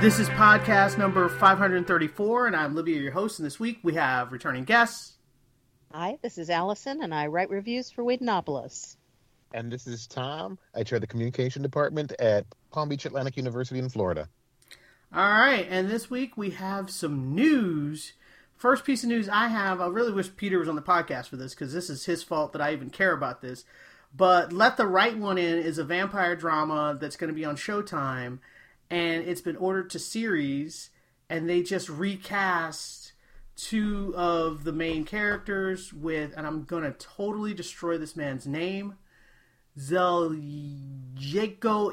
This is podcast number 534, and I'm Libya, your host. And this week we have returning guests. Hi, this is Allison, and I write reviews for Whedonopolis. And this is Tom. I chair the communication department at Palm Beach Atlantic University in Florida. All right, and this week we have some news. First piece of news I have, I really wish Peter was on the podcast for this because this is his fault that I even care about this. But Let the Right One In is a vampire drama that's going to be on Showtime, and it's been ordered to series, and they just recast two of the main characters with, and I'm going to totally destroy this man's name, Zeljko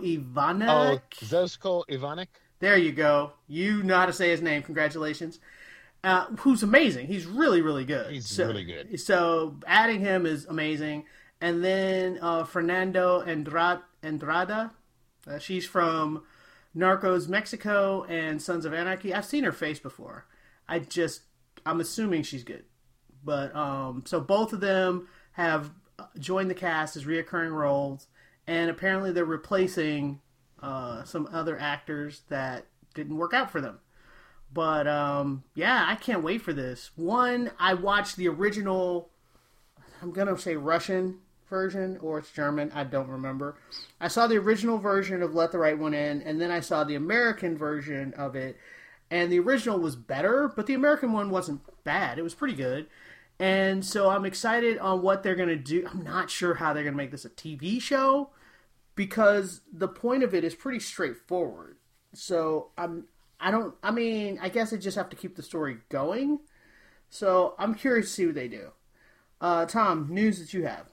Ivanic. Oh, Zosko Ivanik? There you go. You know how to say his name. Congratulations. Uh, who's amazing. He's really, really good. He's So- really good. So adding him is amazing. And then uh, Fernanda Andrade, Andrada. Uh, she's from Narcos Mexico and Sons of Anarchy. I've seen her face before. I just, I'm assuming she's good. But um, so both of them have joined the cast as reoccurring roles, and apparently they're replacing uh, some other actors that didn't work out for them. But um, yeah, I can't wait for this. One, I watched the original. I'm gonna say Russian version or it's German. I don't remember. I saw the original version of Let the Right One In, and then I saw the American version of it. And the original was better, but the American one wasn't bad. It was pretty good. And so I'm excited on what they're going to do. I'm not sure how they're going to make this a TV show because the point of it is pretty straightforward. So I'm I don't I mean, I guess I just have to keep the story going. So I'm curious to see what they do. Uh, Tom, news that you have.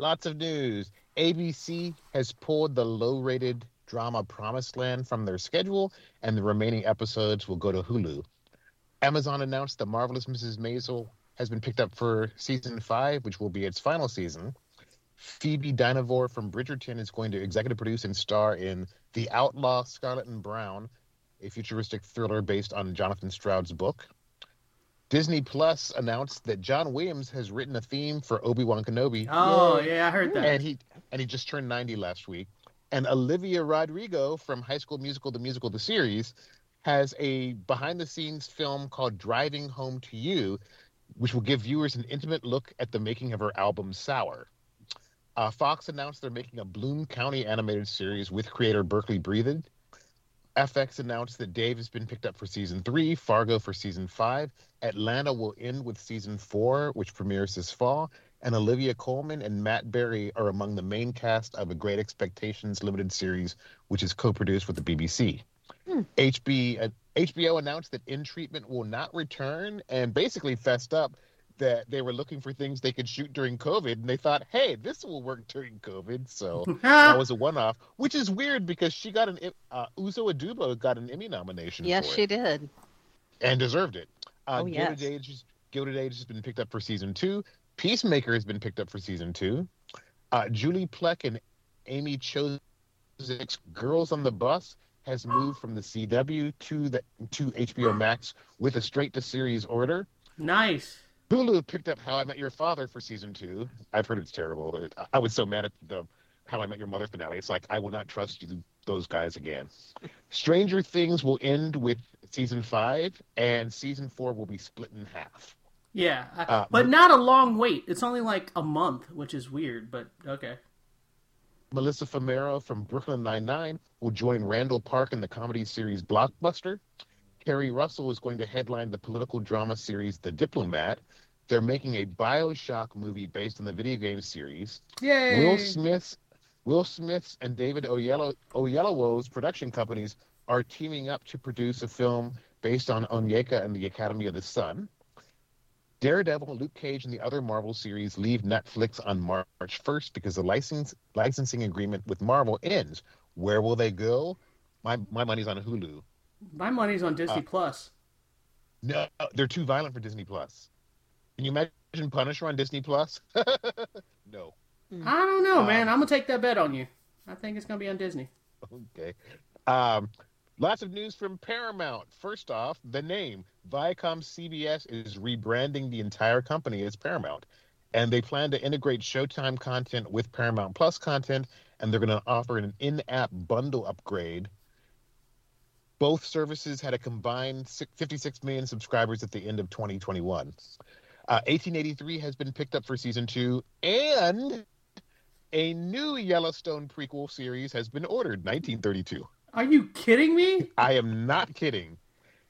Lots of news. ABC has pulled the low rated drama Promised Land from their schedule, and the remaining episodes will go to Hulu. Amazon announced that Marvelous Mrs. Maisel has been picked up for season five, which will be its final season. Phoebe Dynevor from Bridgerton is going to executive produce and star in The Outlaw Scarlet and Brown, a futuristic thriller based on Jonathan Stroud's book. Disney Plus announced that John Williams has written a theme for Obi Wan Kenobi, Oh, yeah, I heard that. and he and he just turned 90 last week. And Olivia Rodrigo from High School Musical, the musical, the series, has a behind-the-scenes film called "Driving Home to You," which will give viewers an intimate look at the making of her album "Sour." Uh, Fox announced they're making a Bloom County animated series with creator Berkeley Breathed. FX announced that Dave has been picked up for season three, Fargo for season five. Atlanta will end with season four, which premieres this fall. And Olivia Colman and Matt Berry are among the main cast of a Great Expectations limited series, which is co produced with the BBC. HB, uh, HBO announced that In Treatment will not return and basically fessed up that they were looking for things they could shoot during COVID, and they thought, "Hey, this will work during COVID." So that was a one-off, which is weird because she got an uh, Uzo Aduba got an Emmy nomination. Yes, for she it, did. and deserved it. Uh, Oh, yes. Gilded Age, Gilded Age has been picked up for season two. Peacemaker has been picked up for season two. Uh, Julie Plec and Amy Chozik's Girls on the Bus has moved from the CW to the to HBO Max with a straight to series order. nice. Hulu picked up How I Met Your Father for season two. I've heard it's terrible. It- I was so mad at the How I Met Your Mother finale. It's like I will not trust you, those guys again. Stranger Things will end with season five, and season four will be split in half. Yeah, I- Uh, but not a long wait. It's only like a month, which is weird, but okay. Melissa Fumero from Brooklyn Nine-Nine will join Randall Park in the comedy series Blockbuster. Keri Russell is going to headline the political drama series The Diplomat. They're making a Bioshock movie based on the video game series. Yay! Will Smith's Will Smith's and David Oyelowo's production companies are teaming up to produce a film based on Onyeka and the Academy of the Sun. Daredevil, Luke Cage, and the other Marvel series leave Netflix on March 1st because the license licensing agreement with Marvel ends. Where will they go? My my money's on Hulu. My money's on Disney Uh, Plus. No, they're too violent for Disney Plus. Can you imagine Punisher on Disney Plus? no. I don't know, uh, man. I'm gonna take that bet on you. I think it's gonna be on Disney. Okay. Um, lots of news from Paramount. First off, the name Viacom CBS is rebranding the entire company as Paramount, and they plan to integrate Showtime content with Paramount Plus content, and they're going to offer an in-app bundle upgrade. Both services had a combined 56 million subscribers at the end of 2021. Uh, 1883 has been picked up for season two, and a new Yellowstone prequel series has been ordered. 1932. Are you kidding me? I am not kidding.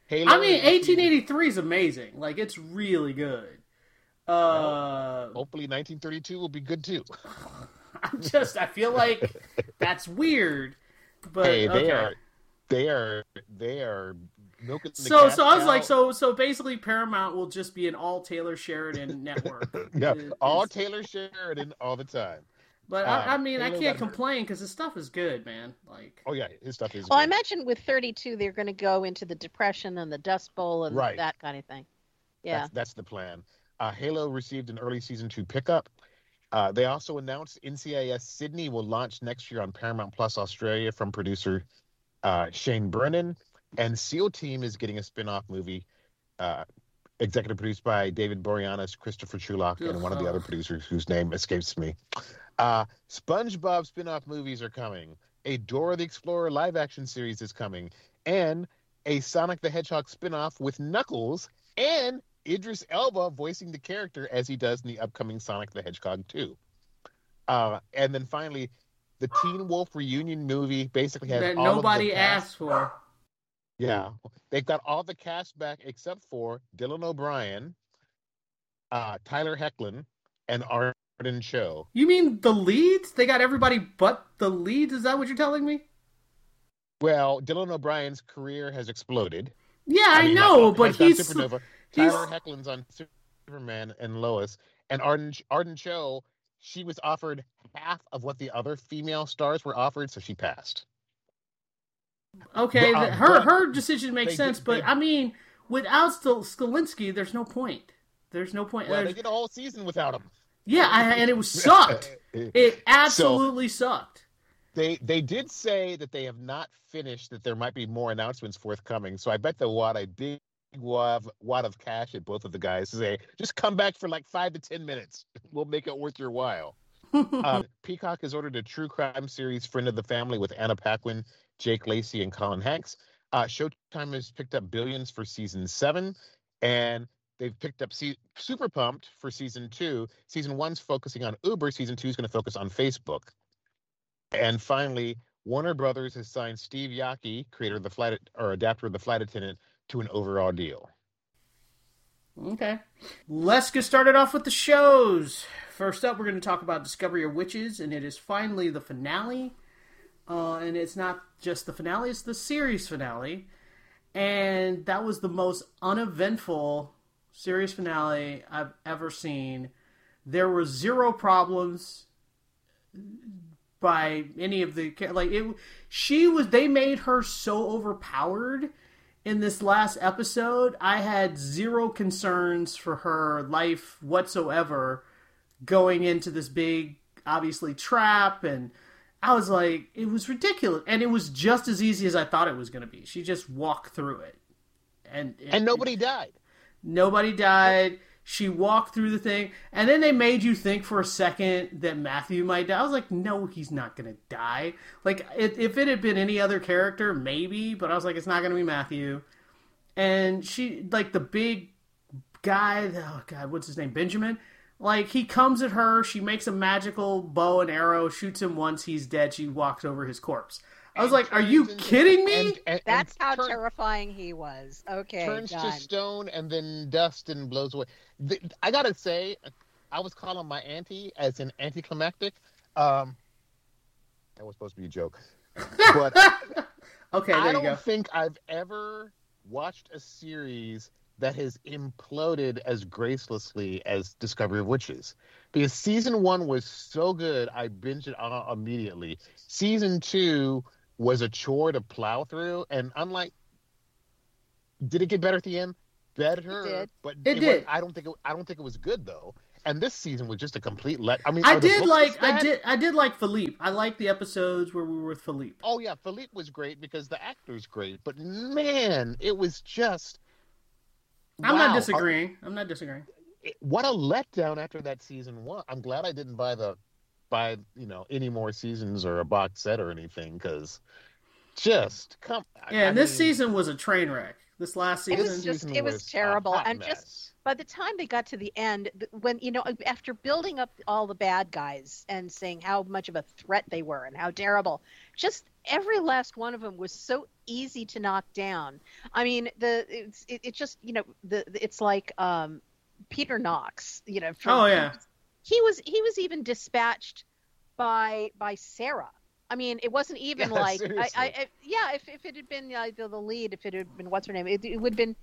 Halo I mean, 1883 is amazing. Like, it's really good. Uh, Hopefully, 1932 will be good too. I'm just, I feel like that's weird. But hey, they okay. are, they are, they are milking the So, so I was like, so, so basically, Paramount will just be an all Taylor Sheridan network. yeah, Is- all Taylor Sheridan all the time. But um, I, I mean, I can't complain because his stuff is good, man. Like, Oh yeah, his stuff is. Good. Well, I imagine with 32, they're going to go into the Depression and the Dust Bowl and Right. that kind of thing. Yeah. That's, that's the plan. Uh, Halo received an early season two pickup. Uh, they also announced NCIS Sydney will launch next year on Paramount Plus Australia from producer uh, Shane Brennan. And SEAL Team is getting a spin off movie, uh, executive produced by David Boreanaz, Christopher Trulock, and one of the other producers whose name escapes me. Uh, SpongeBob spin off movies are coming. A Dora the Explorer live action series is coming. And a Sonic the Hedgehog spin off with Knuckles and Idris Elba voicing the character as he does in the upcoming Sonic the Hedgehog 2. Uh, and then finally, the Teen Wolf reunion movie basically has that all of the nobody asked for. Yeah, they've got all the cast back except for Dylan O'Brien, uh, Tyler Hoechlin, and Arden Cho. You mean the leads? They got everybody but the leads? Is that what you're telling me? Well, Dylan O'Brien's career has exploded. Yeah, I, mean, know, like, but has he's Supernova. he's Tyler Hoechlin's on Superman and Lois, and Arden Arden Cho. She was offered half of what the other female stars were offered, so she passed. Okay. The- uh, her but her decision makes they sense, did- but they- I mean, without Stil- Skalinsky, there's no point. There's no point. Well, they There's- did a whole season without him. yeah, I, and it was sucked. It absolutely sucked. They they did say that they have not finished. That there might be more announcements forthcoming. So I bet they'll wad a big wad of, wad of cash at both of the guys to say, just come back for like five to ten minutes. We'll make it worth your while. um, Peacock has ordered a true crime series, Friend of the Family, with Anna Paquin, Jake Lacy, and Colin Hanks. Uh, Showtime has picked up Billions for season seven, and they've picked up Super Pumped for season two. Season one's focusing on Uber. Season two is going to focus on Facebook. And finally, Warner Brothers has signed Steve Yockey, creator of the flight or adapter of the Flight Attendant, to an overall deal. Okay. Let's get started off with the shows. First up, we're going to talk about Discovery of Witches, and it is finally the finale. Uh, and it's not just the finale, it's the series finale. And that was the most uneventful series finale I've ever seen. There were zero problems by any of the like it she was they made her so overpowered in this last episode i had zero concerns for her life whatsoever going into this big obviously trap and i was like it was ridiculous and it was just as easy as i thought it was going to be she just walked through it and And nobody died. Nobody died. She walked through the thing, and then they made you think for a second that Matthew might die. I was like, no, he's not gonna die. Like, if, if it had been any other character, maybe, but I was like, it's not gonna be Matthew. And she, like, the big guy, oh god, what's his name, Benjamin? Like, he comes at her. She makes a magical bow and arrow, shoots him once. He's dead. She walks over his corpse. I was like, are you into- kidding me? and- and- That's and how turn- terrifying he was. Okay, turns done. to stone and then dust and blows away. The, I gotta say, I was calling my auntie as an anticlimactic. Um, that was supposed to be a joke, but okay, I you don't go. think I've ever watched a series that has imploded as gracelessly as Discovery of Witches. Because season one was so good, I binged it on immediately. Season two was a chore to plow through, and unlike did it get better at the end? Better, did. but It wa- did. I don't think it, I don't think it was good though. And this season was just a complete let. I mean, I did like I did I did like Philippe. I liked the episodes where we were with Philippe. Oh yeah, Philippe was great because the actor's great, but man, it was just. I'm wow. not disagreeing. I'm not disagreeing. What a letdown after that season one. I'm glad I didn't buy the, buy you know any more seasons or a box set or anything because, just come. Yeah, I and this mean, season was a train wreck. This last It season. was just- it was terrible, hot and just- mess. By the time they got to the end when you know after building up all the bad guys and saying how much of a threat they were and how terrible just every last one of them was so easy to knock down i mean the it's it, it just you know the, it's like um peter knox you know from, Oh, yeah. he was he was even dispatched by by sarah I mean, it wasn't even Yeah, like I. I, I, yeah. If, if it had been uh, the, the lead, if it had been what's her name, it, it would have been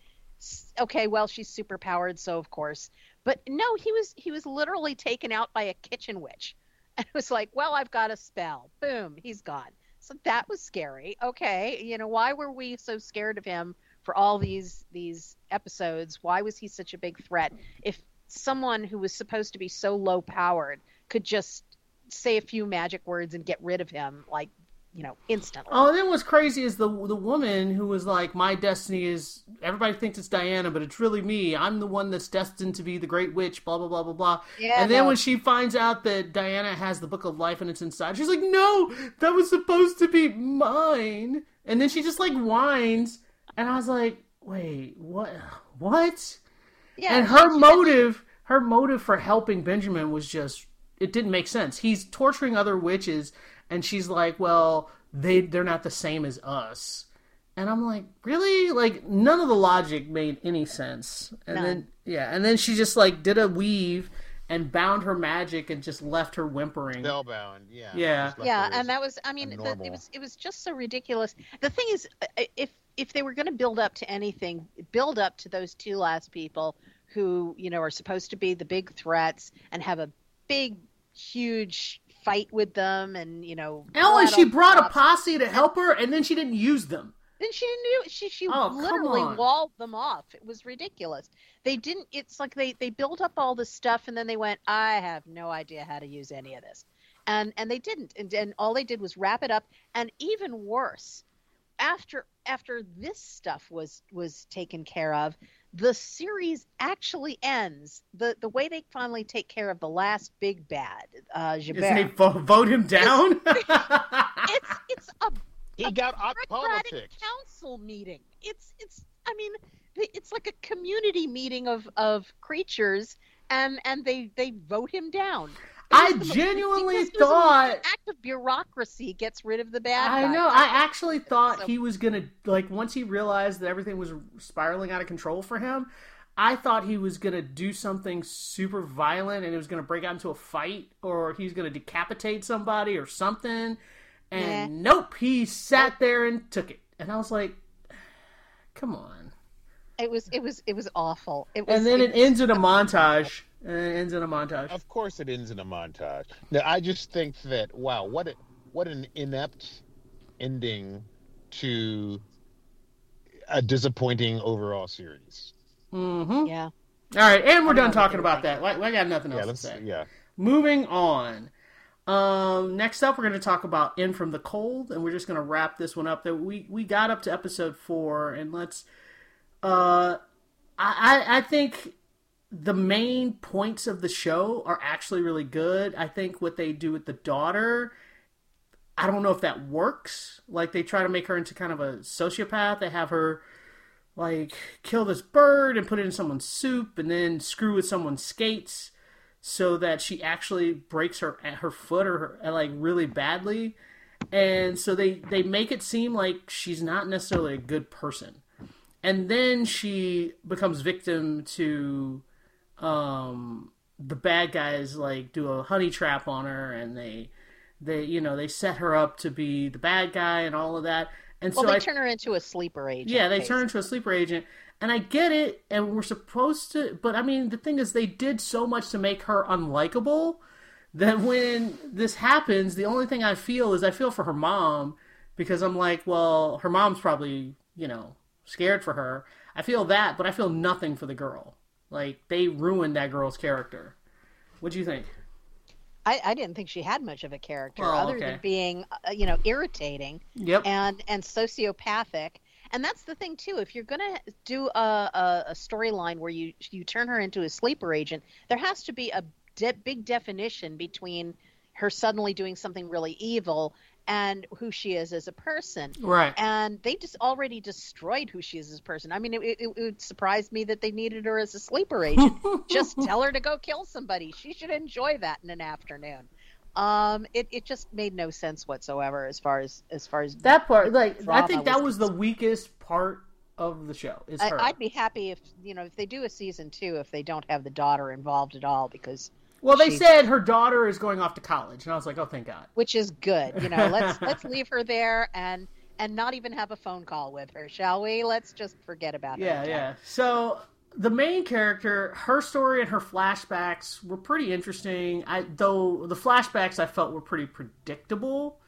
okay. Well, she's super powered, so of course. But no, he was he was literally taken out by a kitchen witch, and it was like, well, I've got a spell. Boom, he's gone. So that was scary. Okay, you know, why were we so scared of him for all these these episodes? Why was he such a big threat? If someone who was supposed to be so low powered could just say a few magic words and get rid of him, like you know, instantly. Oh, and then what's crazy is the the woman who was like, "My destiny is." Everybody thinks it's Diana, but it's really me. I'm the one that's destined to be the Great Witch. Blah blah blah blah blah. Yeah, and then no. when she finds out that Diana has the Book of Life and it's inside, she's like, "No, that was supposed to be mine." And then she just like whines, and I was like, "Wait, what? What?" yeah, and her motive her motive for helping benjamin was just it didn't make sense he's torturing other witches and she's like well they they're not the same as us. And i'm like really? Like none of the logic made any sense. And then yeah and then she just like did a weave and bound her magic and just left her whimpering. Spellbound, yeah. Yeah. Yeah and that was i mean, the, it was it was just so ridiculous. The thing is uh, if if they were going to build up to anything build up to those two last people who you know are supposed to be the big threats and have a big huge fight with them and you know and she brought a posse to help her, and then she didn't use them. Then she knew she she Oh, literally walled them off. It was ridiculous. They didn't. It's like they they built up all this stuff and then they went, I have no idea how to use any of this, and and they didn't. And and all they did was wrap it up. And even worse, after after this stuff was was taken care of, the series actually ends. the The way they finally take care of the last big bad, uh, Is they vo- vote him down? It's it's a he got out bureaucratic politics. council meeting. It's it's I mean it's like a community meeting of of creatures and and they they vote him down. It I was the most genuinely it thought- an act of bureaucracy gets rid of the bad I guy. know. I actually thought So- he was gonna like once he realized that everything was spiraling out of control for him. I thought he was gonna do something super violent and it was gonna break out into a fight or he's gonna decapitate somebody or something. And nope, he sat there and took it. And I was like, "Come on!" It was it was it was awful. It was, And then it was- ends in a montage. And it ends in a montage. Of course, it ends in a montage. Now, I just think that wow, what a, what an inept ending to a disappointing overall series. Mm-hmm. yeah. All right, and we're I don't done talking about that. I, I got nothing else Yeah, to say. yeah. Moving on. Um, next up, we're going to talk about In from the Cold, and we're just going to wrap this one up. That we we got up to episode four, and let's. Uh, I I I think the main points of the show are actually really good. I think what they do with the daughter, I don't know if that works. Like they try to make her into kind of a sociopath. They have her like kill this bird and put it in someone's soup, and then screw with someone's skates so that she actually breaks her her foot or her, like really badly and so they they make it seem like she's not necessarily a good person and then she becomes victim to um the bad guys like do a honey trap on her and they they you know they set her up to be the bad guy and all of that and Well, so they I turn her into a sleeper agent. yeah, they basically. turn into a sleeper agent, and I get it, and we're supposed to. But I mean, the thing is, they did so much to make her unlikable that when this happens, the only thing I feel is I feel for her mom because I'm like, well, her mom's probably you know scared for her. I feel that, but I feel nothing for the girl. Like they ruined that girl's character. What do you think? I, I didn't think she had much of a character Well, other okay. than being, uh, you know, irritating Yep. and and sociopathic. And that's the thing too. If you're gonna do a, a, a storyline where you you turn her into a sleeper agent, there has to be a de- big definition between her suddenly doing something really evil and who she is as a person. right. And they just already destroyed who she is as a person. I mean, it, it, it would surprise me that they needed her as a sleeper agent. just tell her to go kill somebody. She should enjoy that in an afternoon. Um, it, it just made no sense whatsoever as far as as far as that part, like I think that was was the weakest part of the show. Is her. I'd be happy if you know if they do a season two if they don't have the daughter involved at all because well, they said her daughter is going off to college, and I was like, oh, thank God. which is good. You know, let's let's leave her there and and not even have a phone call with her, shall we? Let's just forget about it. Yeah, yeah. So the main character, her story and her flashbacks were pretty interesting. I though the flashbacks I felt were pretty predictable.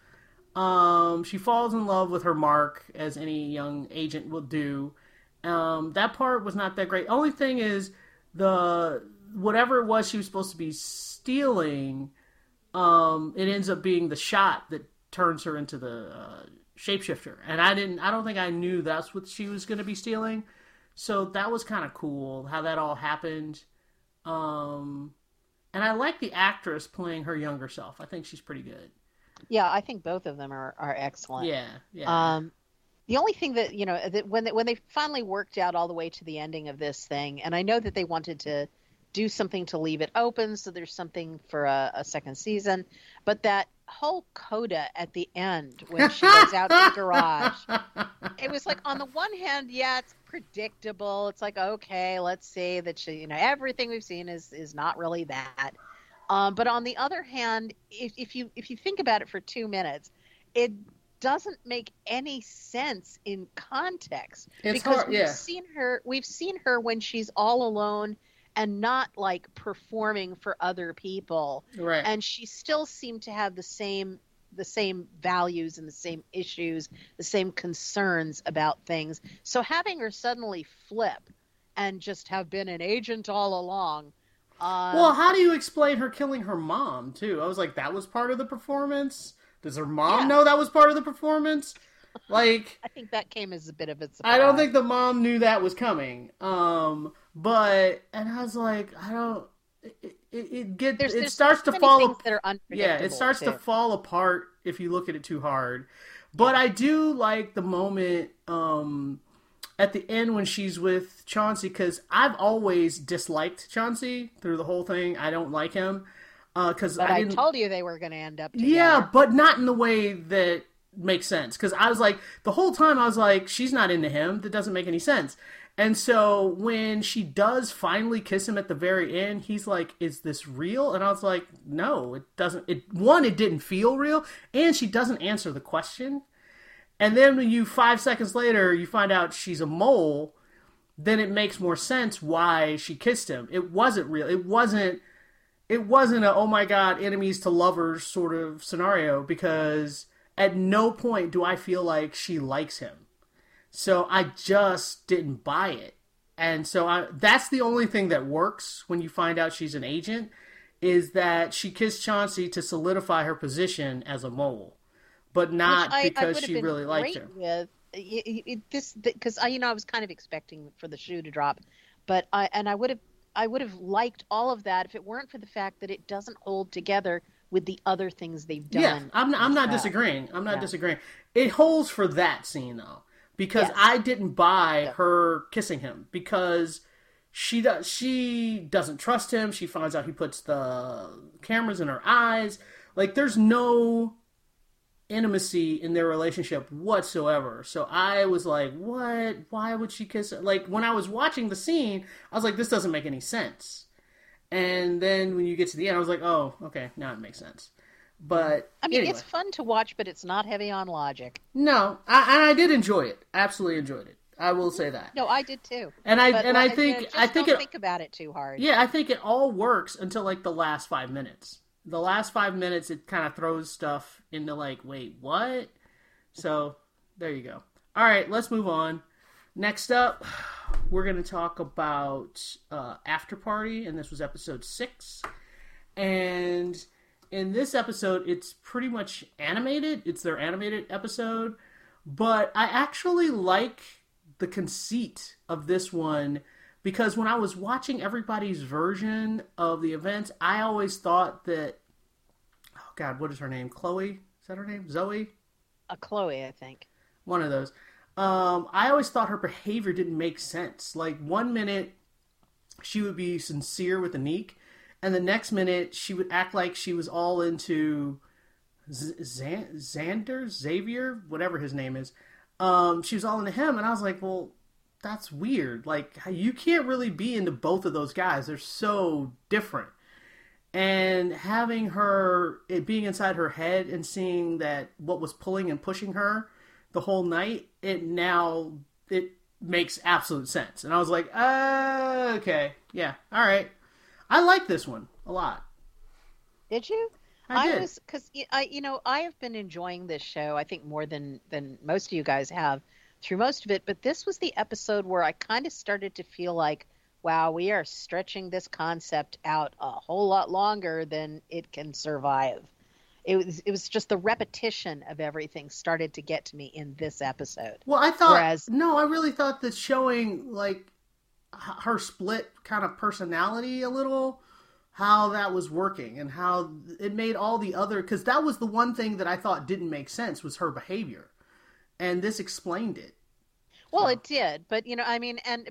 Um, she falls in love with her mark, as any young agent will do. Um, that part was not that great. Only thing is the whatever it was she was supposed to be stealing. Um, it ends up being the shot that turns her into the uh, shapeshifter, and I didn't. I don't think I knew that's what she was going to be stealing. So that was kind of cool how that all happened. Um, and I like the actress playing her younger self. I think she's pretty good. Yeah, I think both of them are are excellent. Yeah, yeah. Um, the only thing that you know that when they, when they finally worked out all the way to the ending of this thing, and I know that they wanted to do something to leave it open so there's something for a, a second season, but that whole coda at the end when she goes out to the garage, it was like on the one hand, yeah, it's predictable. It's like okay, let's see that she, you know, everything we've seen is is not really that. Um, but on the other hand, if, if you if you think about it for two minutes, it doesn't make any sense in context It's because hard- we've seen her we've seen her when she's all alone and not like performing for other people right. and she still seemed to have the same the same values and the same issues the same concerns about things so having her suddenly flip and just have been an agent all along um, well, how do you explain her killing her mom too? I was like, that was part of the performance. Does her mom Yeah. know that was part of the performance? Like, I think that came as a bit of a surprise. I don't think the mom knew that was coming. Um, but and I was like, I don't. It, it, it get there's, it there's starts so to fall. ap- that are yeah, it starts to fall apart if you look at it too hard. But I do like the moment um, at the end when she's with Chauncey because I've always disliked Chauncey through the whole thing. I don't like him because But I I, told you they were going to end up together. Yeah, but not in the way that makes sense. Because I was like, the whole time I was like, she's not into him. That doesn't make any sense. And so when she does finally kiss him at the very end, he's like, "Is this real?" And I was like, "No, it doesn't." It one, it didn't feel real, and she doesn't answer the question. And then when you five seconds later you find out she's a mole, then it makes more sense why she kissed him. It wasn't real. It wasn't it wasn't a oh my god enemies to lovers sort of scenario because at no point do I feel like she likes him. So I just didn't buy it. And so I, that's the only thing that works when you find out she's an agent is that she kissed Chauncey to solidify her position as a mole, but not I, I because have she really liked him. With it, it, it- this because I you know I was kind of expecting for the shoe to drop, but I and I would have I would have liked all of that if it weren't for the fact that it doesn't hold together with the other things they've done. Yeah, I'm, I'm not disagreeing. I'm not Yeah. disagreeing. It holds for that scene though, because Yes. I didn't buy Yeah. her kissing him because she does she doesn't trust him. She finds out he puts the cameras in her eyes. Like there's no intimacy in their relationship whatsoever. So I was like, what? Why would she kiss her? Like when I was watching the scene, I was like, this doesn't make any sense. And then when you get to the end, I was like, oh, okay, now it makes sense. But I mean, anyway. it's fun to watch, but it's not heavy on logic. No, I, and I did enjoy it. Absolutely enjoyed it. I will say that. No, I did too. And I But and I think I think don't it think about it too hard. yeah I think it all works until like the last five minutes. The last five minutes it kind of throws stuff into like wait what? So there you go. All right, let's move on. Next up, we're going to talk about uh, Afterparty, and this was episode six. And in this episode, it's pretty much animated. It's their animated episode, but I actually like the conceit of this one because when I was watching everybody's version of the events, I always thought that, oh God, what is her name? Chloe? Is that her name? Zoe? A Chloe, I think. One of those. Um, I always thought her behavior didn't make sense. Like one minute she would be sincere with Aniq, and the next minute she would act like she was all into Z- Xander, Xavier, whatever his name is. Um, she was all into him, and I was like, well, that's weird. Like you can't really be into both of those guys. They're so different. And having her it being inside her head and seeing that what was pulling and pushing her the whole night, it now it makes absolute sense. And I was like, uh, okay, yeah, all right. I like this one a lot. Did you? I did. was because I, you know, I have been enjoying this show. I think more than than most of you guys have through most of it. But this was the episode where I kind of started to feel like, wow, we are stretching this concept out a whole lot longer than it can survive. It was it was just the repetition of everything started to get to me in this episode. Well, I thought Whereas- no, I really thought that showing like her split kind of personality a little how that was working and how it made all the other because that was the one thing that I thought didn't make sense was her behavior, and this explained it. Well, So- it did, but you know, I mean, and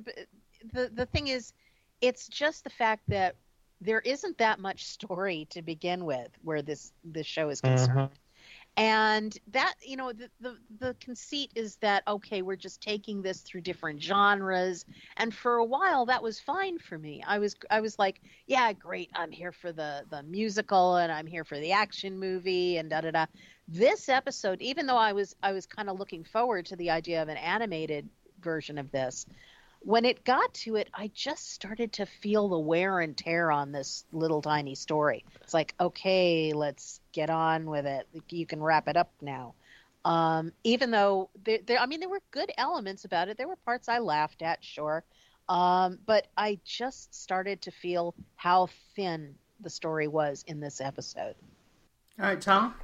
the the thing is, it's just the fact that there isn't that much story to begin with where this this show is concerned. Mm-hmm. And that, you know, the, the the conceit is that okay, we're just taking this through different genres, and for a while that was fine for me. I was I was like, yeah, great, I'm here for the the musical, and I'm here for the action movie, and da da da. This episode, even though I was I was kind of looking forward to the idea of an animated version of this, when it got to it, I just started to feel the wear and tear on this little tiny story. It's like, okay, let's get on with it. You can wrap it up now. Um, even though there, there, I mean, there were good elements about it. There were parts I laughed at, sure, um, but I just started to feel how thin the story was in this episode. All right, Tom.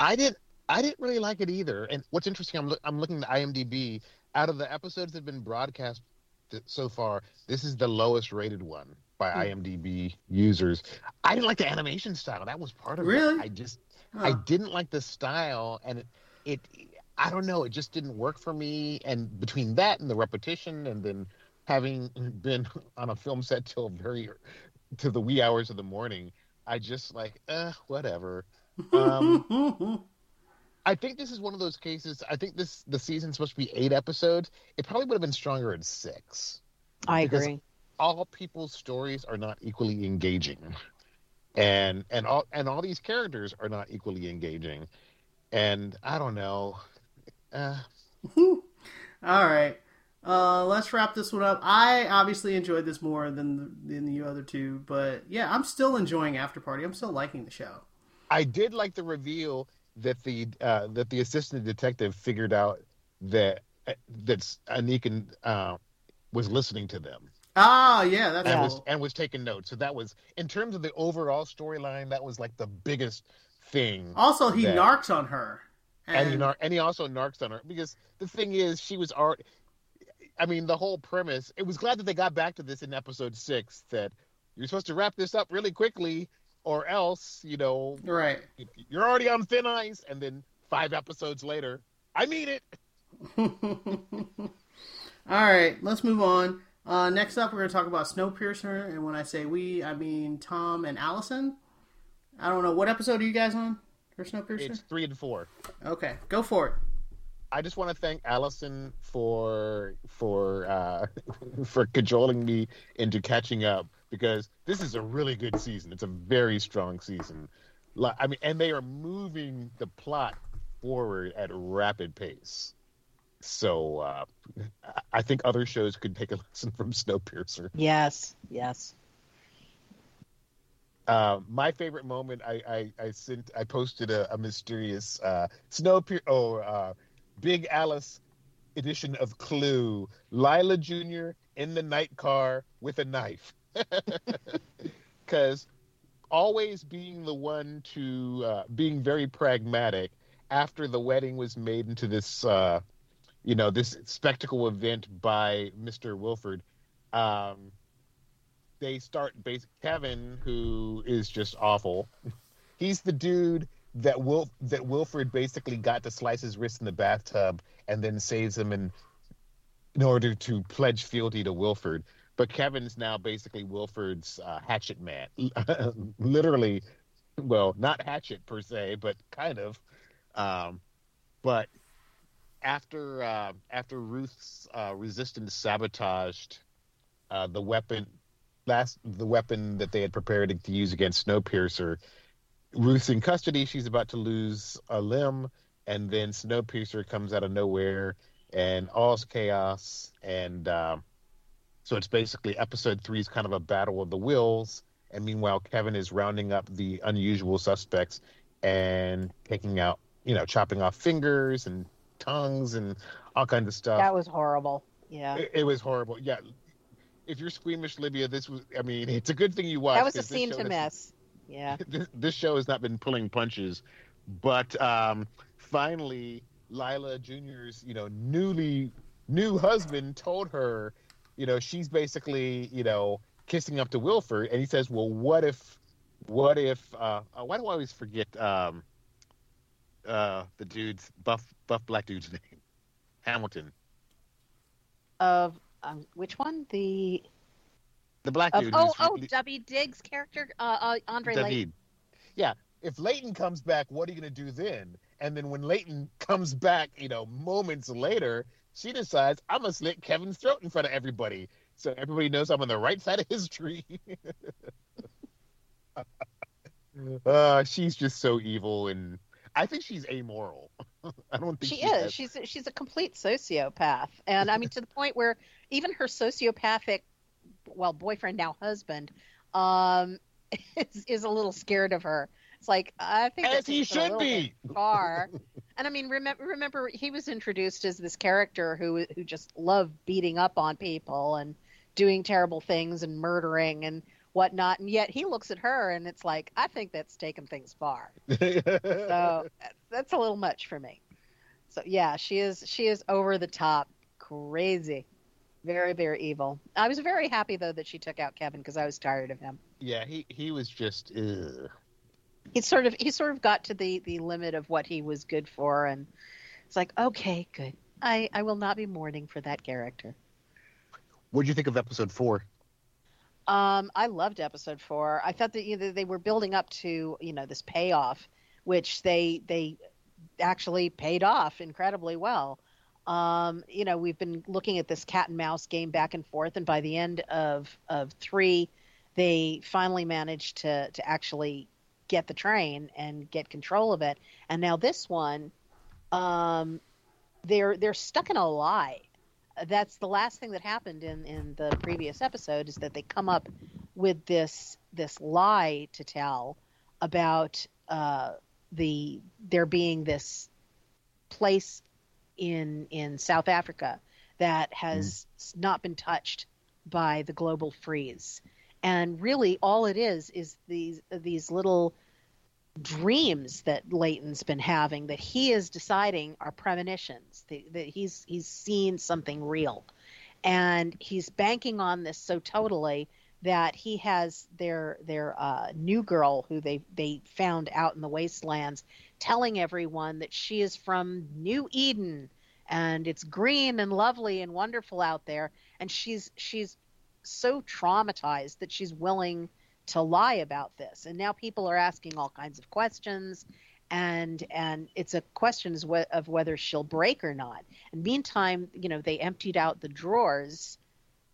I didn't. I didn't really like it either. And what's interesting, I'm, I'm looking at IMDb. Out of the episodes that have been broadcast th- so far, this is the lowest rated one by Hmm. IMDb users. I didn't like the animation style. That was part of Really? it. I just I didn't like the style, and it, it I don't know. It just didn't work for me. And between that and the repetition, and then having been on a film set till very to the wee hours of the morning, I just like, uh, whatever. Um, I think this is one of those cases. I think this the season's supposed to be eight episodes. It probably would have been stronger at six. I agree. All people's stories are not equally engaging, and and all and all these characters are not equally engaging. And I don't know. Uh, All right. Uh, let's wrap this one up. I obviously enjoyed this more than than the other two, but yeah, I'm still enjoying Afterparty. I'm still liking the show. I did like the reveal that the uh, that the assistant detective figured out that that's Aniq and uh, was listening to them. Ah, yeah, that's and cool. was and was taking notes. So that was in terms of the overall storyline, that was like the biggest thing. Also, he that- narks on her, and he nar- and he also narks on her because the thing is, she was art. I mean, the whole premise. It was glad that they got back to this in episode six. That you're supposed to wrap this up really quickly, or else, you know, right. you're already on thin ice. And then five episodes later, I mean it. All right, let's move on. Uh, next up, we're going to talk about Snowpiercer, and when I say we, I mean Tom and Allison. I don't know what episode are you guys on for Snowpiercer. It's three and four. Okay, go for it. I just want to thank Allison for for uh, for cajoling me into catching up because this is a really good season. It's a very strong season. Li- I mean, and they are moving the plot forward at a rapid pace. So uh, I- I think other shows could take a lesson from Snowpiercer. Yes, yes. Uh, my favorite moment, I, I, I sent, I posted a, a mysterious uh, Snowpiercer. Oh, uh, Big Alice edition of Clue. Lila Jr. in the night car with a knife. Because always being the one to uh, being very pragmatic after the wedding was made into this, uh, you know, this spectacle event by Mr. Wilford. Um, they start base Kevin, who is just awful. He's the dude that Wil that Wilford basically got to slice his wrist in the bathtub and then saves him in in order to pledge fealty to Wilford. But Kevin's now basically Wilford's uh, hatchet man, literally. Well, not hatchet per se, but kind of. Um, but after uh, after Ruth's uh, resistance sabotaged uh, the weapon, last the weapon that they had prepared to use against Snowpiercer, Ruth's in custody. She's about to lose a limb, and then Snowpiercer comes out of nowhere, and all's chaos. And uh, so it's basically episode three is kind of a battle of the wills. And meanwhile, Kevin is rounding up the unusual suspects and taking out, you know, chopping off fingers and tongues and all kinds of stuff. That was horrible. Yeah. It, it was horrible. Yeah. If you're squeamish, Libya, this was, I mean, it's a good thing you watched. That was a scene to miss. Yeah. this, this show has not been pulling punches, but um, finally, Lila Jr.'s you know newly new husband told her, you know, she's basically you know kissing up to Wilford, and he says, well, what if, what if? Uh, uh, why do I always forget um, uh, the dude's buff buff black dude's name, Hamilton, Of um, which one? The the black of, dude. oh oh really- Daveed Diggs character uh, uh Andre Layton. David. Yeah. If Layton comes back, what are you going to do then? And then when Layton comes back, you know, moments later, she decides, I'm going to slit Kevin's throat in front of everybody. So everybody knows I'm on the right side of history. uh, she's just so evil. And I think she's amoral. I don't think She she, is. has- She's she's a complete sociopath, and I mean to the point where even her sociopathic, well, boyfriend now husband, um, is is a little scared of her. It's like I think As that's he should be. far. and I mean, remember remember he was introduced as this character who who just loved beating up on people and doing terrible things and murdering and whatnot, and yet he looks at her and it's like I think that's taken things far. So that's a little much for me. So yeah, she is she is over the top, crazy, very very evil. I was very happy though that she took out Kevin because I was tired of him. yeah, he, he was just, ugh. He sort of he sort of got to the the limit of what he was good for, and it's like okay, good. I I will not be mourning for that character. What did you think of episode four? Um, I loved episode four. I thought that you know, they were building up to you know this payoff, which they they actually paid off incredibly well. Um, you know, we've been looking at this cat and mouse game back and forth, and by the end of of three, they finally managed to to actually get the train and get control of it. And now this one, um, they're they're stuck in a lie. That's the last thing that happened in in the previous episode is that they come up with this this lie to tell about uh, the there being this place in in South Africa that has not been touched by the global freeze, and really all it is is these these little dreams that Layton's been having that he is deciding are premonitions. That, he's he's seen something real. And he's banking on this so totally that he has their their uh, new girl who they they found out in the wastelands telling everyone that she is from New Eden and it's green and lovely and wonderful out there. And she's she's so traumatized that she's willing to lie about this. And now people are asking all kinds of questions and and it's a question of whether she'll break or not. And meantime you know they emptied out the drawers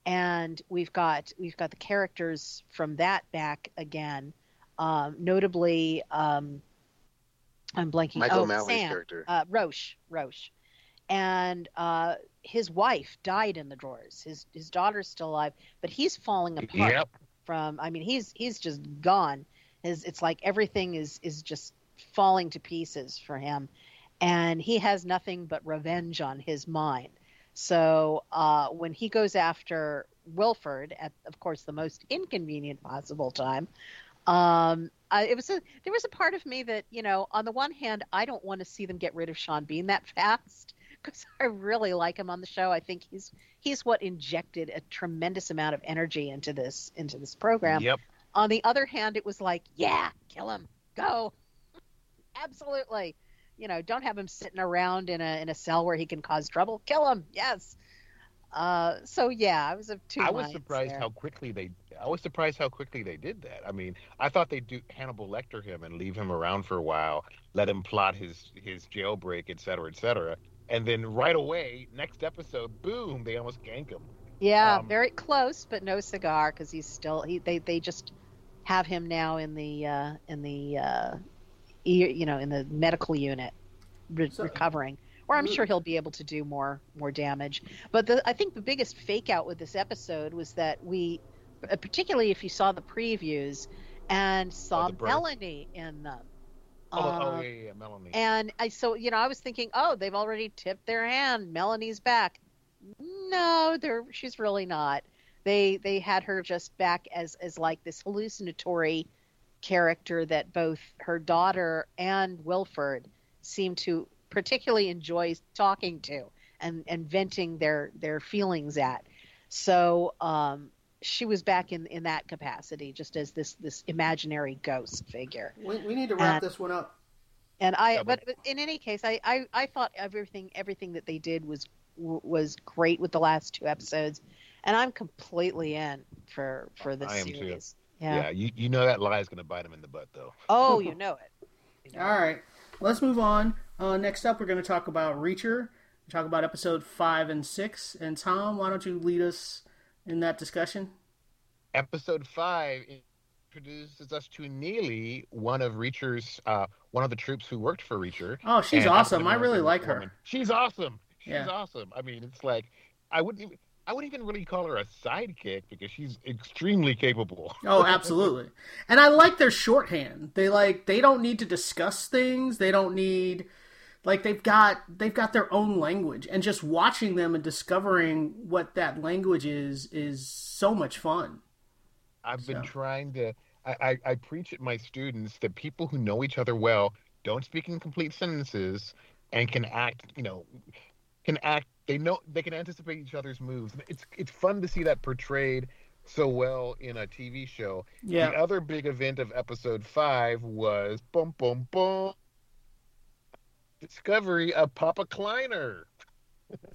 and we've got we've got the characters from that back again um, notably um, i'm blanking Michael oh, Sam, character. uh, roche roche. And uh, his wife died in the drawers. His his daughter's still alive but he's falling apart Yep. from i mean he's he's just gone. His it's like everything is is just falling to pieces for him. And he has nothing but revenge on his mind. So uh, when he goes after Wilford at, of course, the most inconvenient possible time, um, I, it was a there was a part of me that you know, on the one hand, I don't want to see them get rid of Sean Bean that fast because I really like him on the show. I think he's he's what injected a tremendous amount of energy into this into this program. Yep. On the other hand, it was like, yeah, kill him, go, absolutely. You know, don't have him sitting around in a in a cell where he can cause trouble. Kill him, yes. Uh, so yeah, I was of two. I was surprised there. how quickly they. I was surprised how quickly they did that. I mean, I thought they'd do Hannibal Lecter him and leave him around for a while, let him plot his his jailbreak, et cetera, et cetera, and then right away, next episode, boom, they almost gank him. Yeah, Um, very close, but no cigar because he's still he. They they just have him now in the uh, in the uh, e- you know in the medical unit re- So- recovering. Or I'm Mm. sure he'll be able to do more more damage. But the, I think the biggest fake out with this episode was that we, uh, particularly if you saw the previews and saw the. Melanie in them. Oh, oh Uh, yeah, yeah, yeah, Melanie. and I so you know I was thinking, oh, they've already tipped their hand. Melanie's back. No, they're she's really not. They they had her just back as as like this hallucinatory character that both her daughter and Wilford seem to particularly enjoy talking to and and venting their their feelings at. So um she was back in in that capacity just as this this imaginary ghost figure We, we need to wrap And- this one up. and I, but, but- but in any case, I, I, I thought everything, everything that they did was was great with the last two episodes, and I'm completely in for for this I am too. series. yeah. Yeah. you you know that lie is gonna bite him in the butt though. Oh, you know it. You know All right, let's move on. Uh, next up, we're going to talk about Reacher. Talk about episode five and six. And Tom, why don't you lead us in that discussion? Episode five introduces us to Neely, one of Reacher's, uh, one of the troops who worked for Reacher. Oh, she's awesome. I really like her. She's awesome. She's Yeah. awesome. I mean, it's like I wouldn't even I wouldn't even really call her a sidekick because she's extremely capable. Oh, absolutely. And I like their shorthand. They like they don't need to discuss things. They don't need like they've got they've got their own language and just watching them and discovering what that language is is so much fun. I've been trying to. I, I, I preach at my students that people who know each other well don't speak in complete sentences and can act. You know, can act. They know they can anticipate each other's moves. It's it's fun to see that portrayed so well in a TV show. Yeah. The other big event of episode five was boom boom boom. Discovery of Papa Kliner.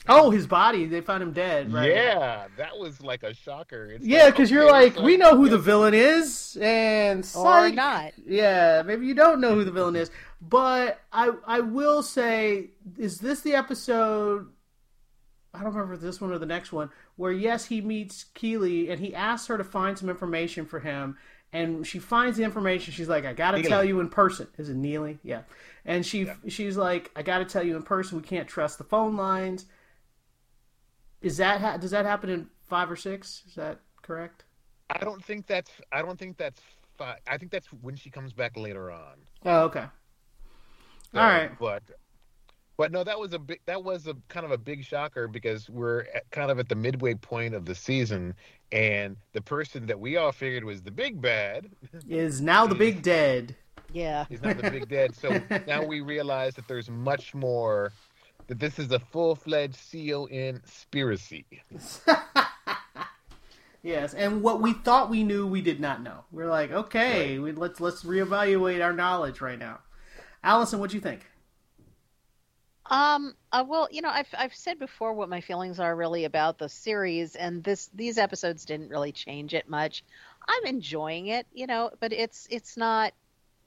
Oh, his body, they found him dead, right? Yeah, that was like a shocker. It's Yeah, like, because you're okay, like, so- we know who the villain is, and Or psych. not. Yeah, maybe you don't know who the villain is, but I I will say, is this the episode? I don't remember this one or the next one where yes, he meets Keely and he asks her to find some information for him, and she finds the information. She's like, I got to Neely. tell you in person. Is it Neely? Yeah, and she she's like, I got to tell you in person. We can't trust the phone lines. Is that ha- does that happen in five or six? Is that correct? I don't think that's. I don't think that's. Fi- I think that's when she comes back later on. Oh, okay. So, All right. but but no, that was a big. That was a kind of a big shocker because we're at, kind of at the midway point of the season, and the person that we all figured was the big bad Is now the big dead. Yeah. He's not the big dead. So now we realize that there's much more. That this is a full fledged con conspiracy. Yes, and what we thought we knew, we did not know. We're like, okay, we, let's let's reevaluate our knowledge right now. Allison, what do you think? Um. Uh, well, you know, I've I've said before what my feelings are really about the series, and this these episodes didn't really change it much. I'm enjoying it, you know, but it's it's not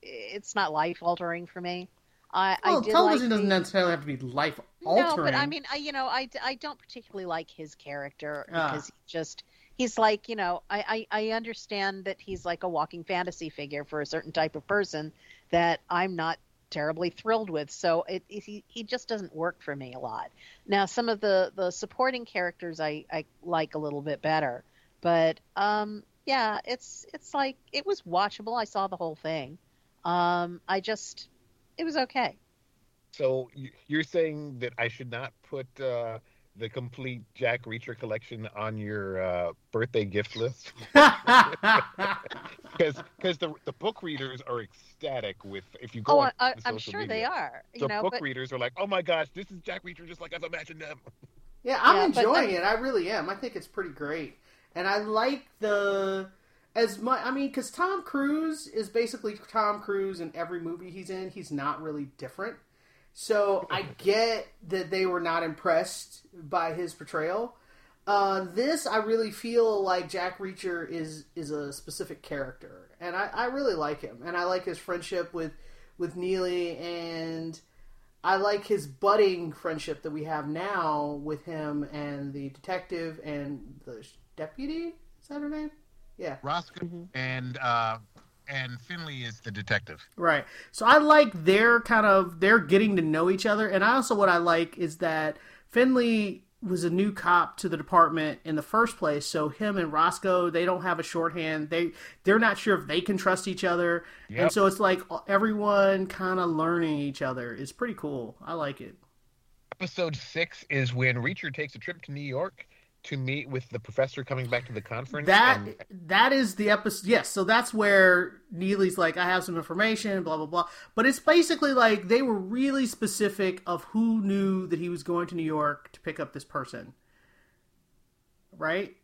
it's not life altering for me. I Well, I did television like doesn't the- necessarily have to be life altering. No, but I mean, I, you know, I, I don't particularly like his character Ah. because he just he's like, you know, I, I, I understand that he's like a walking fantasy figure for a certain type of person that I'm not terribly thrilled with. So it, it he, he just doesn't work for me a lot. Now, some of the the supporting characters I, I like a little bit better, but um, yeah, it's it's like it was watchable. I saw the whole thing. Um, I just it was okay. So you're saying that I should not put uh, the complete Jack Reacher collection on your uh, birthday gift list? Because because the the book readers are ecstatic with if you go Oh, on I, the I'm sure media, they are. You The know, book but readers are like, oh my gosh, this is Jack Reacher just like I've imagined them. Yeah, I'm Yeah, but, enjoying um, it. I really am. I think it's pretty great, and I like the as much. I mean, because Tom Cruise is basically Tom Cruise in every movie he's in. He's not really different, so I get that they were not impressed by his portrayal. Uh, this I really feel like Jack Reacher is is a specific character, and I, I really like him, and I like his friendship with with Neely, and I like his budding friendship that we have now with him and the detective and the deputy. Is that her name? Yeah. Roscoe and uh, and Finley is the detective. Right. So I like their kind of they're getting to know each other, and I also what I like is that Finley was a new cop to the department in the first place. So him and Roscoe, they don't have a shorthand. They they're not sure if they can trust each other, and so it's like everyone kind of learning each other. It's pretty cool. I like it. Episode six is when Reacher takes a trip to New York to meet with the professor coming back to the conference. That and- that is the episode. Yes, so that's where Neely's like, I have some information, blah blah blah. But it's basically like they were really specific of who knew that he was going to New York to pick up this person. Right?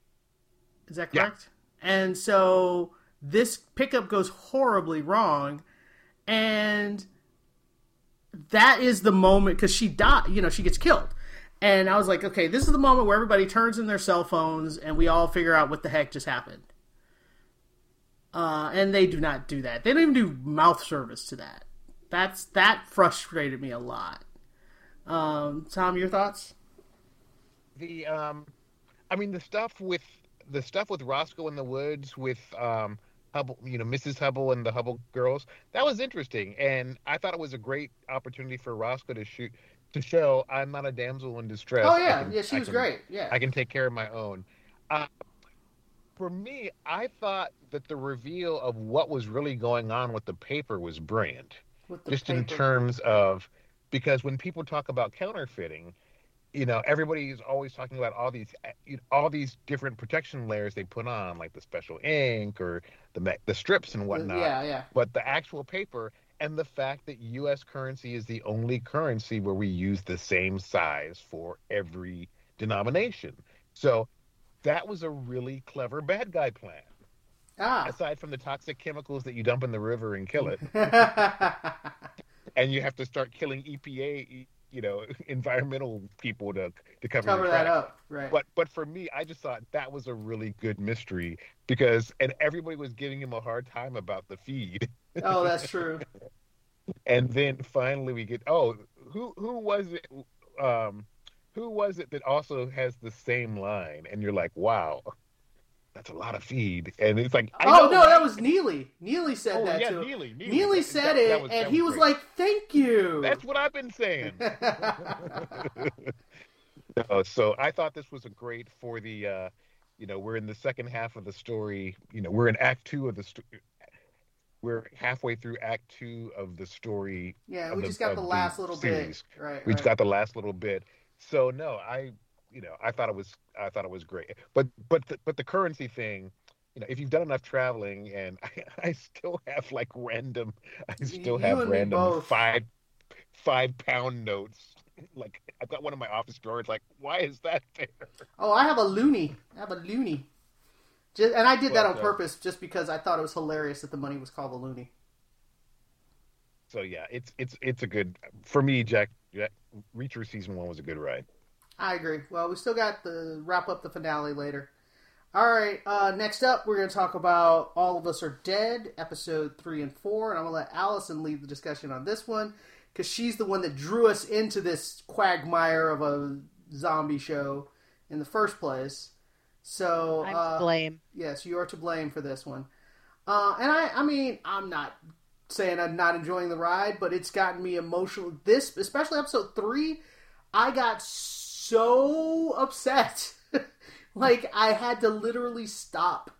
Is that Yeah. correct? And so this pickup goes horribly wrong, and that is the moment because she died. You know, she gets killed. And I was like, okay, this is the moment where everybody turns in their cell phones and we all figure out what the heck just happened. Uh, and they do not do that. They don't even do mouth service to that. That's that frustrated me a lot. Um, Tom, your thoughts? the um i mean the stuff with the stuff with roscoe in the woods with um hubble you know mrs hubble and the hubble girls that was interesting and i thought it was a great opportunity for roscoe to shoot to show i'm not a damsel in distress. Oh yeah, can- yeah, she I was can- great. Yeah, i can take care of my own. Uh, for me i thought that the reveal of what was really going on with the paper was brilliant. Just in terms of because when people talk about counterfeiting you know everybody is always talking about all these know, all these different protection layers they put on like the special ink or the the strips and whatnot. Yeah, yeah. but the actual paper and the fact that US currency is the only currency where we use the same size for every denomination. So that was a really clever bad guy plan. Ah. aside from the toxic chemicals that you dump in the river and kill it. And you have to start killing EPA, you know, environmental people to to cover, Cover that up, right? But but for me, I just thought that was a really good mystery because and everybody was giving him a hard time about the feed, oh, that's true. and then finally we get oh who who was it um who was it that also has the same line and you're like wow that's a lot of feed and it's like I oh know, no, that was Neely. Neely said oh that yeah too. Neely Neely, Neely said that- it, that was- and that he was great. like, "Thank you." that's what I've been saying. No, so I thought this was a great for the, uh, you know, we're in the second half of the story. You know, we're in Act Two of the story. We're halfway through Act Two of the story. yeah, we the- just got the the last little series. bit. Right. We right. just got the last little bit. So no, I, you know, I thought it was, I thought it was great. But but the, but the currency thing, you know, if you've done enough traveling, and I, I still have like random, I still You have random five five pound notes. Like I've got one in my office drawer. It's like, why is that there? Oh, I have a loonie. I have a loonie. Just, and I did that on uh, purpose just because I thought it was hilarious that the money was called a loonie. So yeah, it's it's it's a good for me. Jack, Jack Reacher season one was a good ride. I agree. Well, we still got the wrap up the finale later. All right. Uh, next up, we're going to talk about All of Us Are Dead, episode three and four, and I'm going to let Allison lead the discussion on this one because she's the one that drew us into this quagmire of a zombie show in the first place. So I'm uh, blame. Yes, you are to blame for this one. Uh, and I, I mean, I'm not saying I'm not enjoying the ride, but it's gotten me emotional. This, especially episode three, I got so upset. like I had to literally stop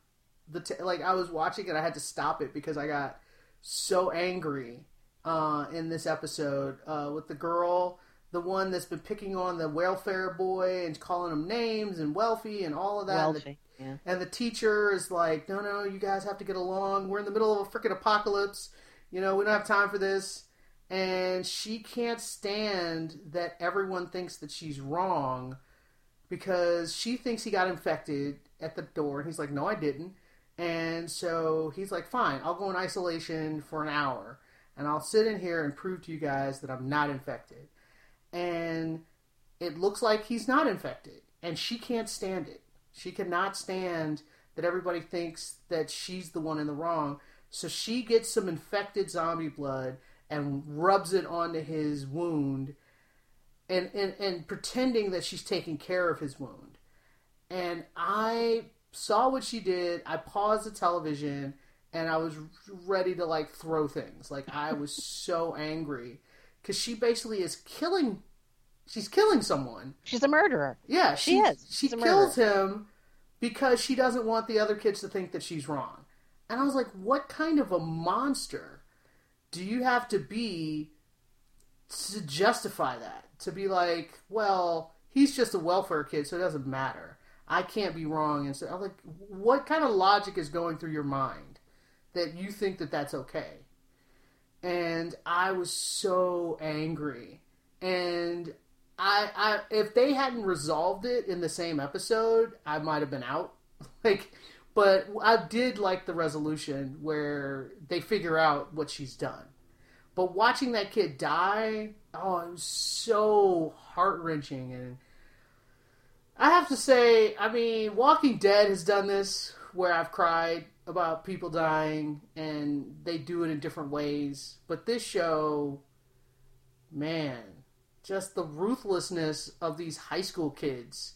the t- like I was watching it. I had to stop it because I got so angry uh, in this episode uh, with the girl the one that's been picking on the welfare boy and calling him names and wealthy and all of that. And the-. Yeah. and the teacher is like, no, no, you guys have to get along. We're in the middle of a freaking apocalypse. You know, we don't have time for this. And she can't stand that everyone thinks that she's wrong because she thinks he got infected at the door. And he's like, no, I didn't. And so he's like, fine, I'll go in isolation for an hour. And I'll sit in here and prove to you guys that I'm not infected. And it looks like he's not infected. And she can't stand it. She cannot stand that everybody thinks that she's the one in the wrong. So she gets some infected zombie blood and rubs it onto his wound and, and, and pretending that she's taking care of his wound. And I saw what she did. I paused the television and I was ready to like throw things. Like I was so angry because she basically is killing. She's killing someone. She's a murderer. Yeah, She she is. She She's a kills him because she doesn't want the other kids to think that she's wrong. And I was like, what kind of a monster do you have to be to justify that? To be like, well, he's just a welfare kid, so it doesn't matter. I can't be wrong. And so I'm like, what kind of logic is going through your mind that you think that that's okay? And I was so angry. And I, I, if they hadn't resolved it in the same episode, I might have been out. like, but I did like the resolution where they figure out what she's done. But watching that kid die, oh, it was so heart wrenching. And I have to say, I mean, Walking Dead has done this where I've cried about people dying, and they do it in different ways. But this show, man, just the ruthlessness of these high school kids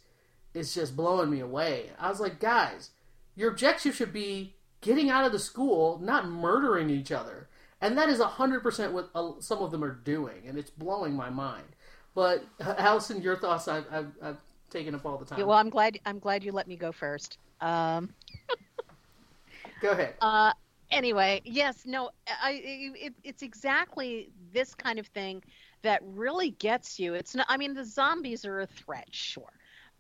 is just blowing me away. I was like, guys, your objective should be getting out of the school, not murdering each other. And that is 100% what uh, some of them are doing, and it's blowing my mind. But, uh, Allison, your thoughts, I've, I've, I've taken up all the time. Yeah, well, I'm glad. I'm glad you let me go first. Um, Go ahead. Uh, anyway, yes, no, I, it, it's exactly this kind of thing that really gets you. It's not. I mean, the zombies are a threat, sure,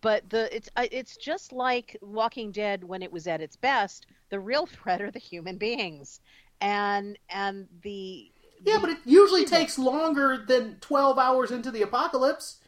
but the it's it's just like Walking Dead when it was at its best. The real threat are the human beings, and and the Yeah, but it usually takes longer than 12 hours into the apocalypse.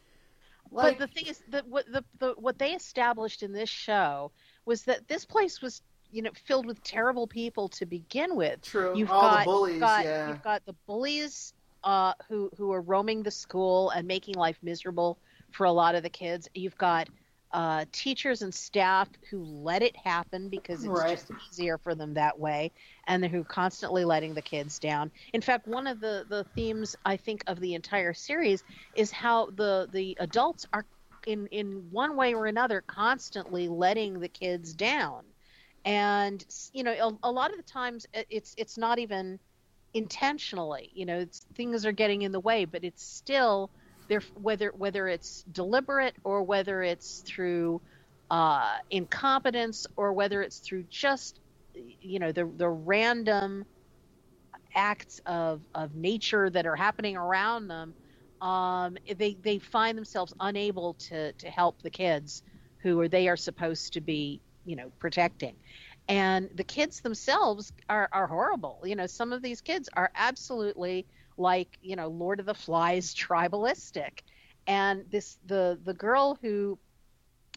Like, but the thing is that what the, the what they established in this show was that this place was you know filled with terrible people to begin with. True. You've All the got, bullies, you've got, yeah. You've got the bullies uh, who who are roaming the school and making life miserable for a lot of the kids. You've got uh, teachers and staff who let it happen because it's Right. just easier for them that way, and who are constantly letting the kids down. In fact, one of the the themes I think of the entire series is how the the adults are in in one way or another constantly letting the kids down and you know a, a lot of the times it's it's not even intentionally you know it's, things are getting in the way but it's still whether whether it's deliberate or whether it's through uh, incompetence or whether it's through just you know the the random acts of of nature that are happening around them um, they they find themselves unable to to help the kids who are they are supposed to be you know protecting. And the kids themselves are, are horrible. You know some of these kids are absolutely like you know lord of the flies tribalistic. And this the the girl who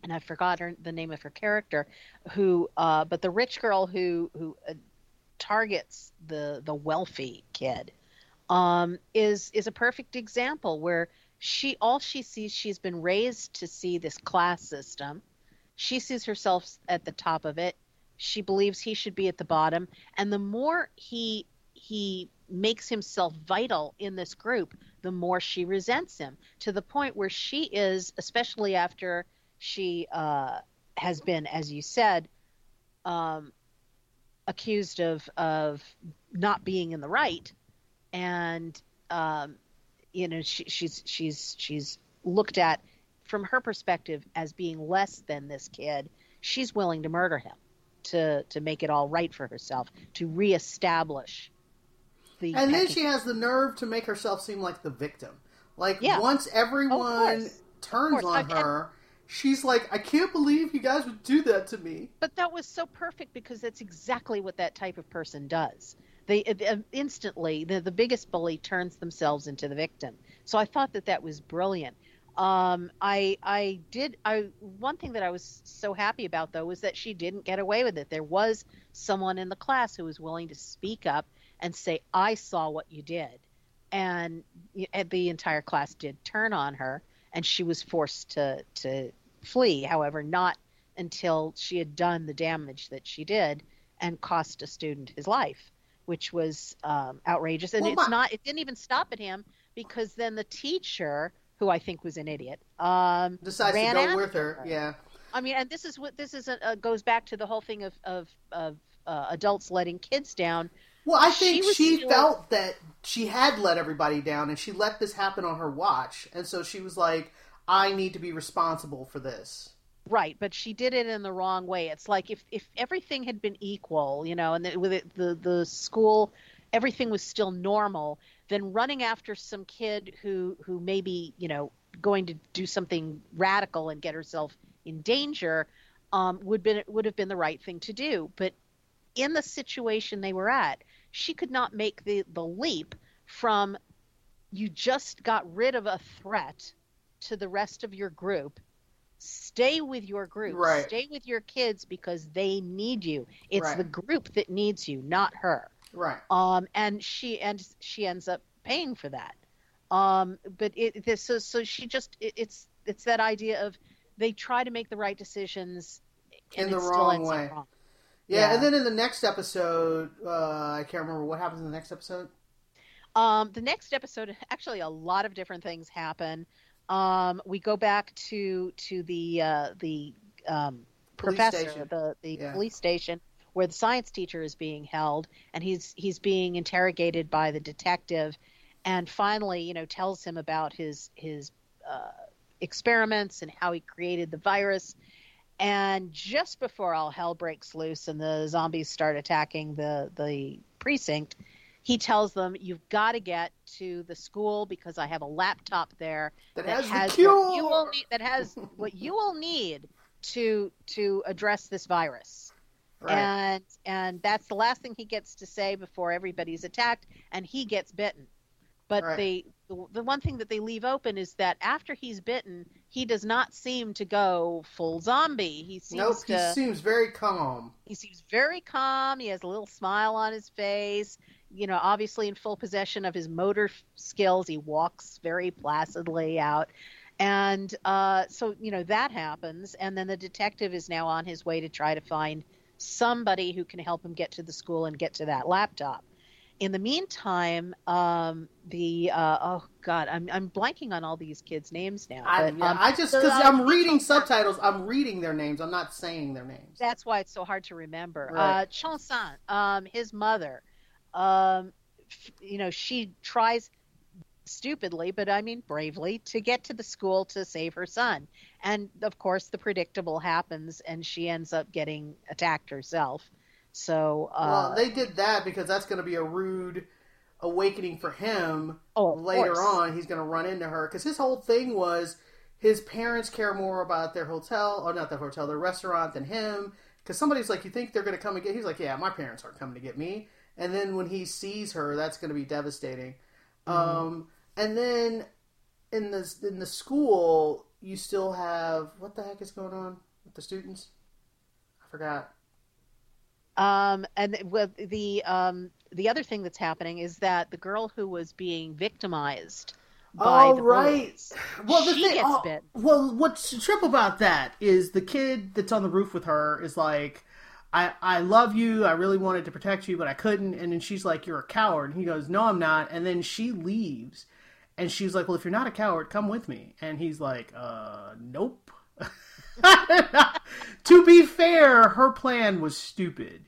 and i forgot her, the name of her character who uh, but the rich girl who who uh, targets the the wealthy kid um, is is a perfect example where she all she sees she's been raised to see this class system. She sees herself at the top of it. She believes he should be at the bottom. And the more he he makes himself vital in this group the more she resents him to the point where she is especially after she uh, has been as you said um, accused of of not being in the right. And um, you know she, she's she's she's looked at from her perspective as being less than this kid. She's willing to murder him to to make it all right for herself to reestablish the and then she has the nerve to make herself seem like the victim. Like Yeah. once everyone turns on her, she's like, "I can't believe you guys would do that to me." But that was so perfect because that's exactly what that type of person does. They uh, instantly the the biggest bully turns themselves into the victim. So I thought that that was brilliant. Um, I I did I one thing that I was so happy about though was that she didn't get away with it. There was someone in the class who was willing to speak up and say, "I saw what you did," and and the entire class did turn on her, and she was forced to to flee. However, not until she had done the damage that she did and cost a student his life, which was um, outrageous. And Well, it's not. It didn't even stop at him because then the teacher, who I think was an idiot, um, Decides to go with her. Yeah. I mean, and this is what this is. A, uh, goes back to the whole thing of of of uh, adults letting kids down. Well, I think she, still- felt that she had let everybody down, and she let this happen on her watch, and so she was like, "I need to be responsible for this." Right, but she did it in the wrong way. It's like if if everything had been equal, you know, and the, with it, the the school, everything was still normal. Then running after some kid who who maybe you know going to do something radical and get herself in danger um, would been would have been the right thing to do. But in the situation they were at, she could not make the the leap from you just got rid of a threat to the rest of your group stay with your group Right. stay with your kids because they need you it's Right. the group that needs you not her Right. um and she and she ends up paying for that um but it this so, so she just it, it's it's that idea of they try to make the right decisions and In the wrong way. wrong. Yeah, Yeah. and then in the next episode, uh, I can't remember what happens in the next episode. Um, the next episode, actually, a lot of different things happen. Um, we go back to to the uh, the um, professor, station. the the Yeah. police station, where the science teacher is being held, and he's he's being interrogated by the detective, and finally, you know, tells him about his his uh, experiments and how he created the virus. And just before all hell breaks loose and the zombies start attacking the the precinct, he tells them, "You've got to get to the school because I have a laptop there That, that has, has the cure. what you will need, that has what you will need to to address this virus." right. And and that's the last thing he gets to say before everybody's attacked, and he gets bitten. But Right. they the, the one thing that they leave open is that after he's bitten, he does not seem to go full zombie. He seems nope, he to seems very calm. he seems very calm. He has a little smile on his face. You know, obviously in full possession of his motor skills. He walks very placidly out. And uh, so, you know, that happens. And then the detective is now on his way to try to find somebody who can help him get to the school and get to that laptop. In the meantime, um, the uh, oh god, I'm I'm blanking on all these kids' names now. I, but, yeah, um, I just because uh, I'm reading subtitles, I'm reading their names. I'm not saying their names. that's why it's so hard to remember. Right. Uh, Cheong-san, um, his mother, um, f- you know, she tries stupidly, but I mean bravely, to get to the school to save her son. And of course, the predictable happens, and she ends up getting attacked herself. So, uh, well, they did that because that's going to be a rude awakening for him oh, later course. on. He's going to run into her because his whole thing was his parents care more about their hotel, or not their hotel, their restaurant than him. Because somebody's like, "You think they're going to come and get?" He's like, "Yeah, my parents aren't coming to get me." And then when he sees her, that's going to be devastating. Mm-hmm. Um, and then in the in the school, you still have what the heck is going on with the students? I forgot. Um, and with the um, the other thing that's happening is that the girl who was being victimized by Oh, the right. bullies, Well, the she thing, gets oh, bit. Well, what's the trip about that is the kid that's on the roof with her is like, I, I love you. I really wanted to protect you, but I couldn't. And then she's like, You're a coward. And he goes, No, I'm not. And then she leaves. And she's like, Well, if you're not a coward, come with me. And he's like, Uh, nope. to be fair, her plan was stupid.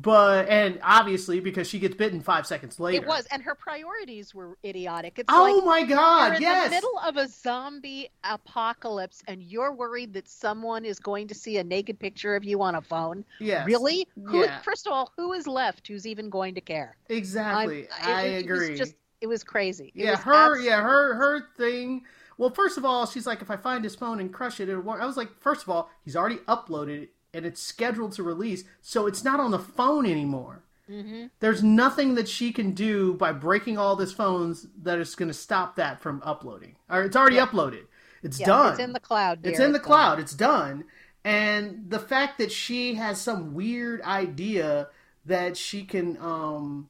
But, and obviously, because she gets bitten five seconds later. It was, and her priorities were idiotic. It's Oh like my god, in yes. the middle of a zombie apocalypse, and you're worried that someone is going to see a naked picture of you on a phone. yes. Really? Who? Yeah. First of all, who is left? Who's even going to care? Exactly. I'm- I it- it was agree. just It was crazy. It yeah, was her abs- yeah her her thing. Well, first of all, she's like, if I find his phone and crush it, it'll work. I was like, first of all, he's already uploaded it and it's scheduled to release, so it's not on the phone anymore. Mm-hmm. There's nothing that she can do by breaking all these phones that is going to stop that from uploading. Or it's already uploaded. It's Yeah, done. It's in the cloud. It's in the cloud. It's done. And the fact that she has some weird idea that she can um,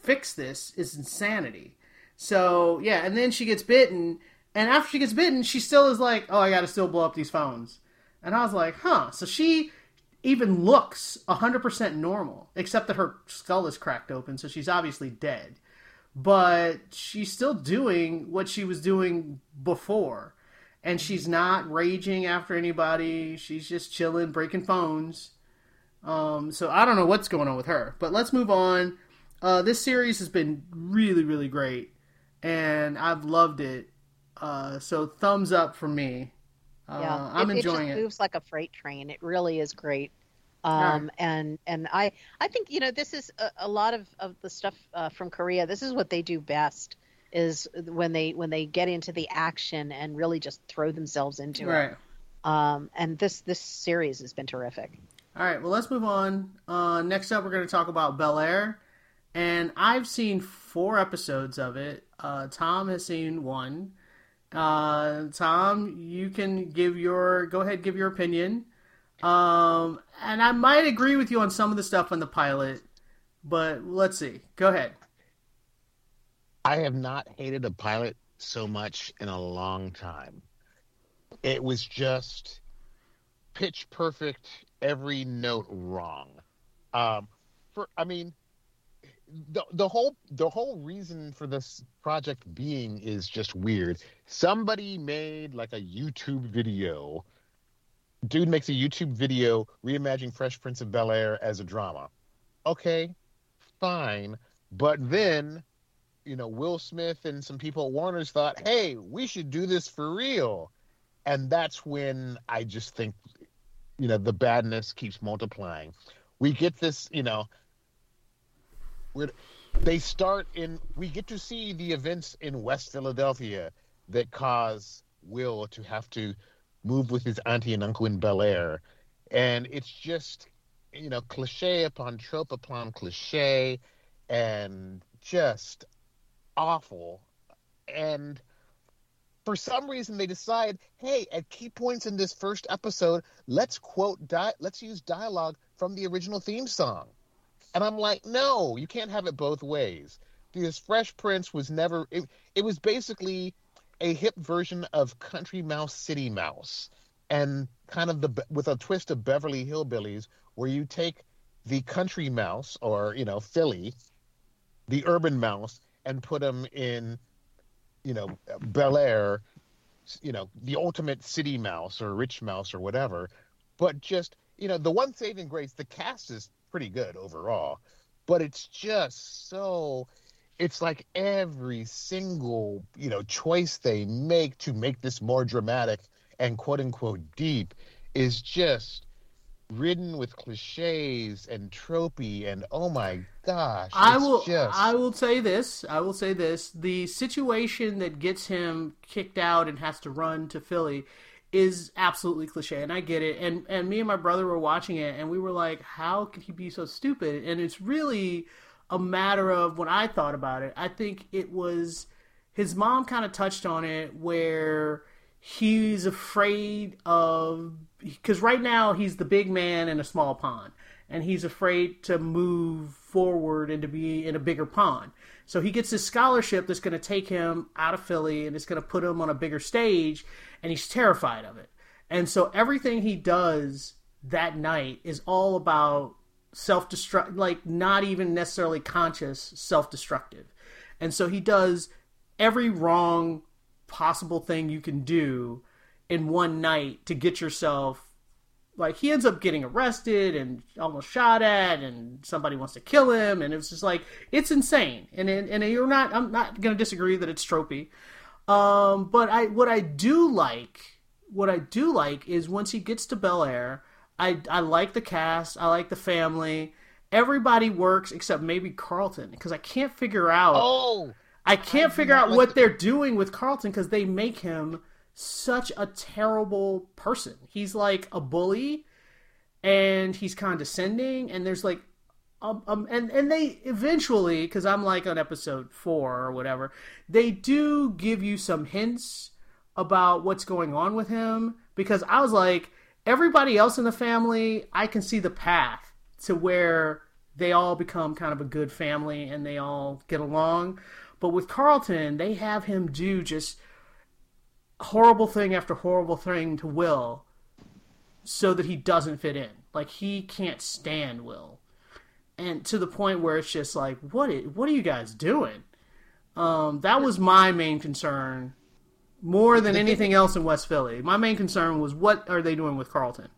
fix this is insanity. So yeah, and then she gets bitten, and after she gets bitten, she still is like, "Oh, I got to still blow up these phones." And I was like, "Huh." So she even looks hundred percent normal, except that her skull is cracked open, so she's obviously dead. But she's still doing what she was doing before, and she's not raging after anybody. She's just chilling, breaking phones. Um, so I don't know what's going on with her. But let's move on. Uh, this series has been really, really great, and I've loved it. Uh, so thumbs up for me. Uh, Yeah, I'm it, enjoying it. it. Just moves like a freight train. It really is great. Um, Alright. and and I I think you know this is a, a lot of of the stuff uh, from Korea. This is what they do best is when they when they get into the action and really just throw themselves into Right. it. Um, and this this series has been terrific. All right. Well, let's move on. Uh, next up, we're going to talk about Bel Air, and I've seen four episodes of it. Uh, Tom has seen one. Uh, Tom, you can give your go ahead, give your opinion. Um, and I might agree with you on some of the stuff on the pilot, but let's see. Go ahead. I have not hated a pilot so much in a long time. It was just pitch perfect, every note wrong. Um, for I mean, the the whole the whole reason for this project being is just weird. Somebody made like a YouTube video. Dude makes a YouTube video reimagining Fresh Prince of Bel Air as a drama. Okay, fine, but then you know, Will Smith and some people at Warner's thought, hey, we should do this for real. And that's when I just think, you know, the badness keeps multiplying. We get this, you know, we're, they start in, we get to see the events in West Philadelphia that cause Will to have to move with his auntie and uncle in Bel Air. And it's just, you know, cliche upon trope upon cliche and just awful. And for some reason, they decide, hey, at key points in this first episode, let's quote, di- let's use dialogue from the original theme song. And I'm like, no, you can't have it both ways. Because Fresh Prince was never, it, it was basically a hip version of Country Mouse City Mouse. And kind of the, with a twist of Beverly Hillbillies, where you take the country mouse or, you know, Philly, the urban mouse, and put them in, you know, Bel Air, you know, the ultimate city mouse or rich mouse or whatever. But just, you know, the one saving grace, the cast is pretty good overall, but it's just so. It's like every single, you know, choice they make to make this more dramatic and quote unquote deep is just ridden with cliches and tropey and oh my gosh I will. just I will say this. I will say this. The situation that gets him kicked out and has to run to Philly is absolutely cliche, and I get it. And and me and my brother were watching it, and we were like, "How could he be so stupid?" And it's really a matter of when I thought about it. I think it was his mom kind of touched on it where he's afraid of because right now he's the big man in a small pond and he's afraid to move forward and to be in a bigger pond so he gets this scholarship that's going to take him out of philly and it's going to put him on a bigger stage and he's terrified of it. And so everything he does that night is all about self-destruct like not even necessarily conscious self-destructive. And so he does every wrong possible thing you can do in one night to get yourself like he ends up getting arrested and almost shot at and somebody wants to kill him and it's just like it's insane. And and, and you're not I'm not going to disagree that it's tropey. Um but I what I do like what I do like is once he gets to Bel Air I I like the cast I like the family. Everybody works except maybe Carlton because I can't figure out. Oh, I can't I figure out what the- they're doing with Carlton because they make him such a terrible person. He's like a bully, and he's condescending, and there's like, um, um and and they eventually, because I'm like on episode four or whatever, they do give you some hints about what's going on with him because I was like, everybody else in the family, I can see the path to where they all become kind of a good family and they all get along. But with Carlton, they have him do just horrible thing after horrible thing to Will so that he doesn't fit in. Like he can't stand Will. And to the point where it's just like, what what are you guys doing? Um, that was my main concern more than anything else in West Philly. My main concern was what are they doing with Carlton?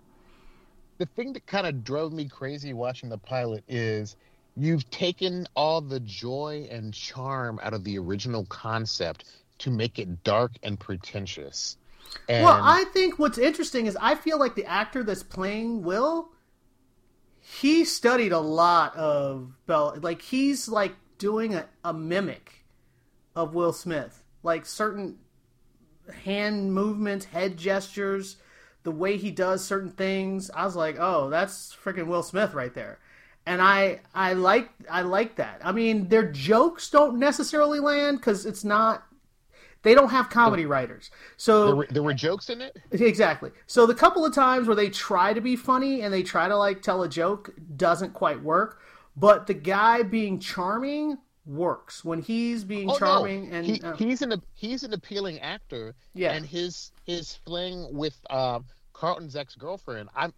the thing that kind of drove me crazy watching the pilot is you've taken all the joy and charm out of the original concept to make it dark and pretentious. And Well, I think what's interesting is I feel like the actor that's playing Will, he studied a lot of Bell. Like he's like doing a, a mimic of Will Smith, like certain hand movements, head gestures, the way he does certain things. I was like, oh, that's freaking Will Smith right there. And I, I like, I like that. I mean, their jokes don't necessarily land because it's not. They don't have comedy writers, so there were, there were jokes in it. Exactly. So the couple of times where they try to be funny and they try to like tell a joke doesn't quite work, but the guy being charming works when he's being Oh, no. charming and he, uh, he's an he's an appealing actor. Yeah. and his his fling with um, Carlton's ex girlfriend, I'm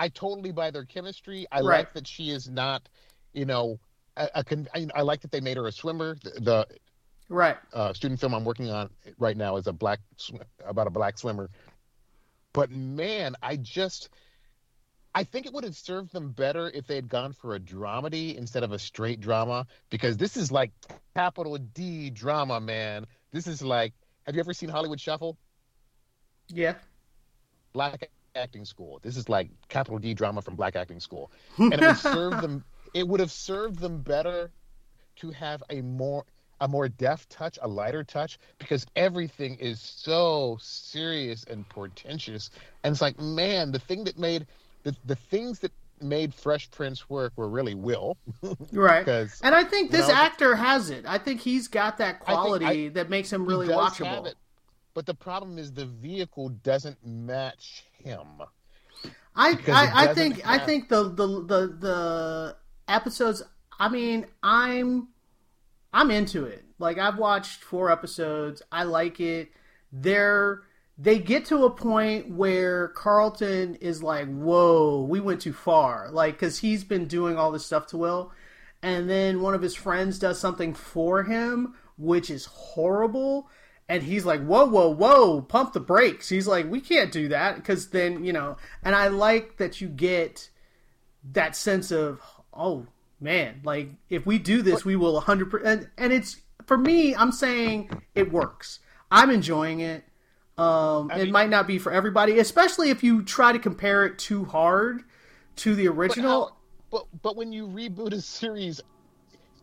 I totally buy their chemistry. I Right. like that she is not, you know, a, a con- I, I like that they made her a swimmer. The, the right. uh, student film I'm working on right now is a black about a black swimmer. But man, I just I think it would have served them better if they had gone for a dramedy instead of a straight drama because this is like capital D drama, man. This is like have you ever seen Hollywood Shuffle? Yeah. Black acting school. This is like capital D drama from black acting school. And it would serve them it would have served them better to have a more a more deft touch, a lighter touch, because everything is so serious and portentous. And it's like, man, the thing that made the the things that made Fresh Prince work were really Will. Right. Because And I think this I was- actor has it. I think he's got that I- quality that makes him really watchable. it, but the problem is the vehicle doesn't match him. I I, I think I think the, the the the episodes. I mean, I'm I'm into it. Like I've watched four episodes. I like it. They're they get to a point where Carlton is like, "Whoa, we went too far." Like because he's been doing all this stuff to Will, and then one of his friends does something for him, which is horrible. And he's like, whoa, whoa, whoa, pump the brakes. He's like, we can't do that because then, you know, and I like that you get that sense of, oh, man, like if we do this, we will 100%. And, and it's, for me, I'm saying it works. I'm enjoying it. Um, it mean- might not be for everybody, especially if you try to compare it too hard to the But, original. how- but but when you reboot a series,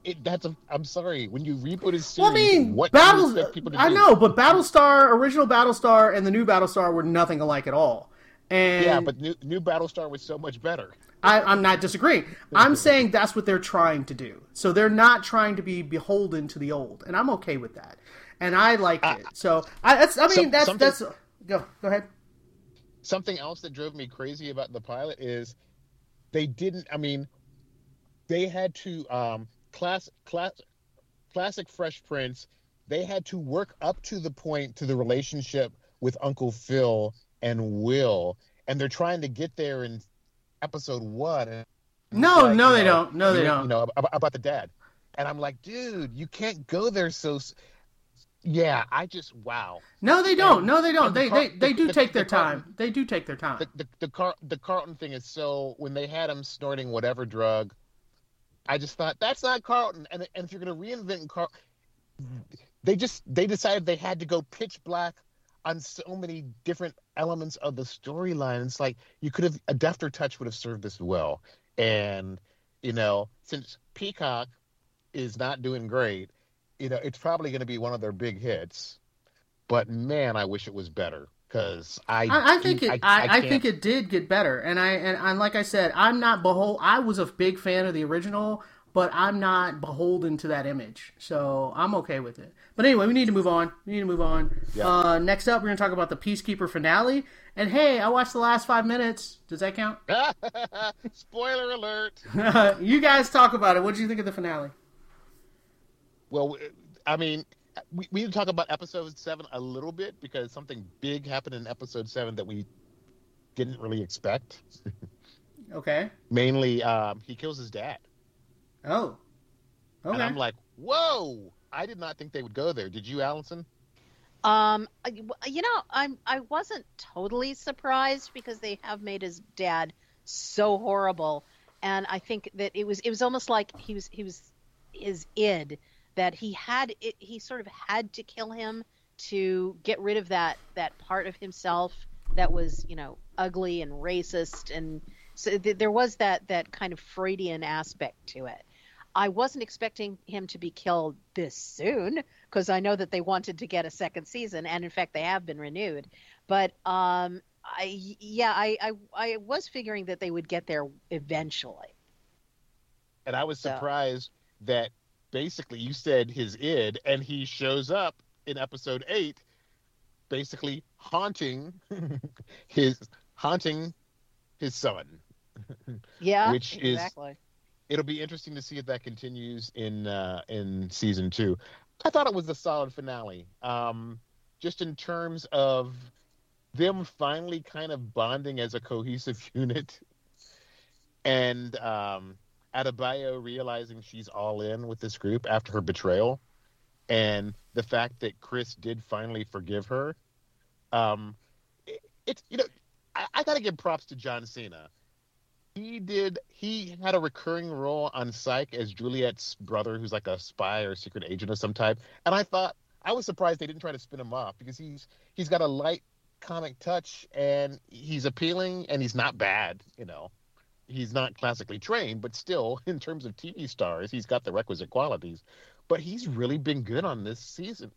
it that's a, I'm sorry. When you reboot a series, Well, I mean, what do you Battle. people I know, but Battlestar, original Battlestar, and the new Battlestar were nothing alike at all. And Yeah, but new, new Battlestar was so much better. I, I'm not disagreeing. I'm saying that's what they're trying to do. So they're not trying to be beholden to the old, and I'm okay with that. And I like it. So I, that's. I mean, Some- that's something- that's. Go go ahead. Something else that drove me crazy about the pilot is they didn't. I mean, they had to um class class classic Fresh Prince. They had to work up to the point to the relationship with Uncle Phil and Will, and they're trying to get there in episode one. No, like, no, they know, don't. No, they you don't. You know about, about the dad, and I'm like, dude, you can't go there so. Yeah, I just wow. No, they don't. And- No, they don't. the They Car- they, they the- do the- take the their Carlton- time. They do take their time. the the the, Car- the Carlton thing is so when they had him snorting whatever drug, I just thought that's not Carlton. And and if you're gonna reinvent Carl, they just they decided they had to go pitch black on so many different elements of the storyline. It's like you could have a defter touch would have served this well, and you know, since Peacock is not doing great, you know, it's probably going to be one of their big hits. But man, I wish it was better because I, I, I think it. I, I, can't- think it did get better, and I and, and like I said, I'm not behold. I was a big fan of the original, but I'm not beholden to that image, so I'm okay with it. But anyway, we need to move on. We need to move on. Yeah. Uh, next up, we're going to talk about the Peacekeeper finale. And hey, I watched the last five minutes. Does that count? Spoiler alert. you guys talk about it. What did you think of the finale? Well, I mean, we, we need to talk about episode seven a little bit because something big happened in episode seven that we didn't really expect. Okay. Mainly, um, he kills his dad. Oh. Okay. And I'm like, whoa! I did not think they would go there. Did you, Allison? Um, you know, I'm I wasn't totally surprised because they have made his dad so horrible, and I think that it was it was almost like he was he was his id that he had it, he sort of had to kill him to get rid of that that part of himself that was you know ugly and racist and so th- there was that that kind of Freudian aspect to it. I wasn't expecting him to be killed this soon because I know that they wanted to get a second season, and in fact, they have been renewed. But um, I yeah, I, I I was figuring that they would get there eventually. And I was So- surprised that basically you said his id, and he shows up in episode eight, basically haunting his haunting his son. Yeah, Which is- exactly. It'll be interesting to see if that continues in uh, in season two. I thought it was a solid finale. Um, just in terms of them finally kind of bonding as a cohesive unit, and um, Adebayo realizing she's all in with this group after her betrayal, and the fact that Chris did finally forgive her. Um, it, it's you know I, I got to give props to John Cena. He did. He had a recurring role on Psych as Juliet's brother, who's like a spy or secret agent of some type. And I thought I was surprised they didn't try to spin him off because he's he's got a light comic touch and he's appealing and he's not bad. You know, he's not classically trained, but still, in terms of TV stars, he's got the requisite qualities. But he's really been good on this season,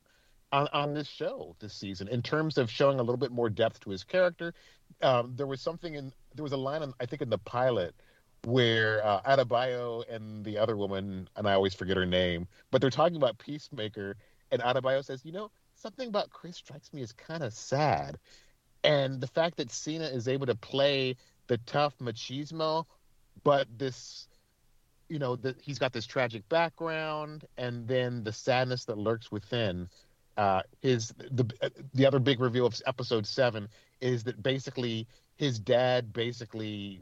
on, on this show this season, in terms of showing a little bit more depth to his character. Um, there was something in there was a line in, I think in the pilot where uh, Adebayo and the other woman, and I always forget her name, but they're talking about Peacemaker, and Adebayo says, "You know, something about Chris strikes me as kind of sad," and the fact that Cena is able to play the tough machismo, but this, you know, that he's got this tragic background, and then the sadness that lurks within. Uh, his the the other big reveal of episode seven is that basically his dad basically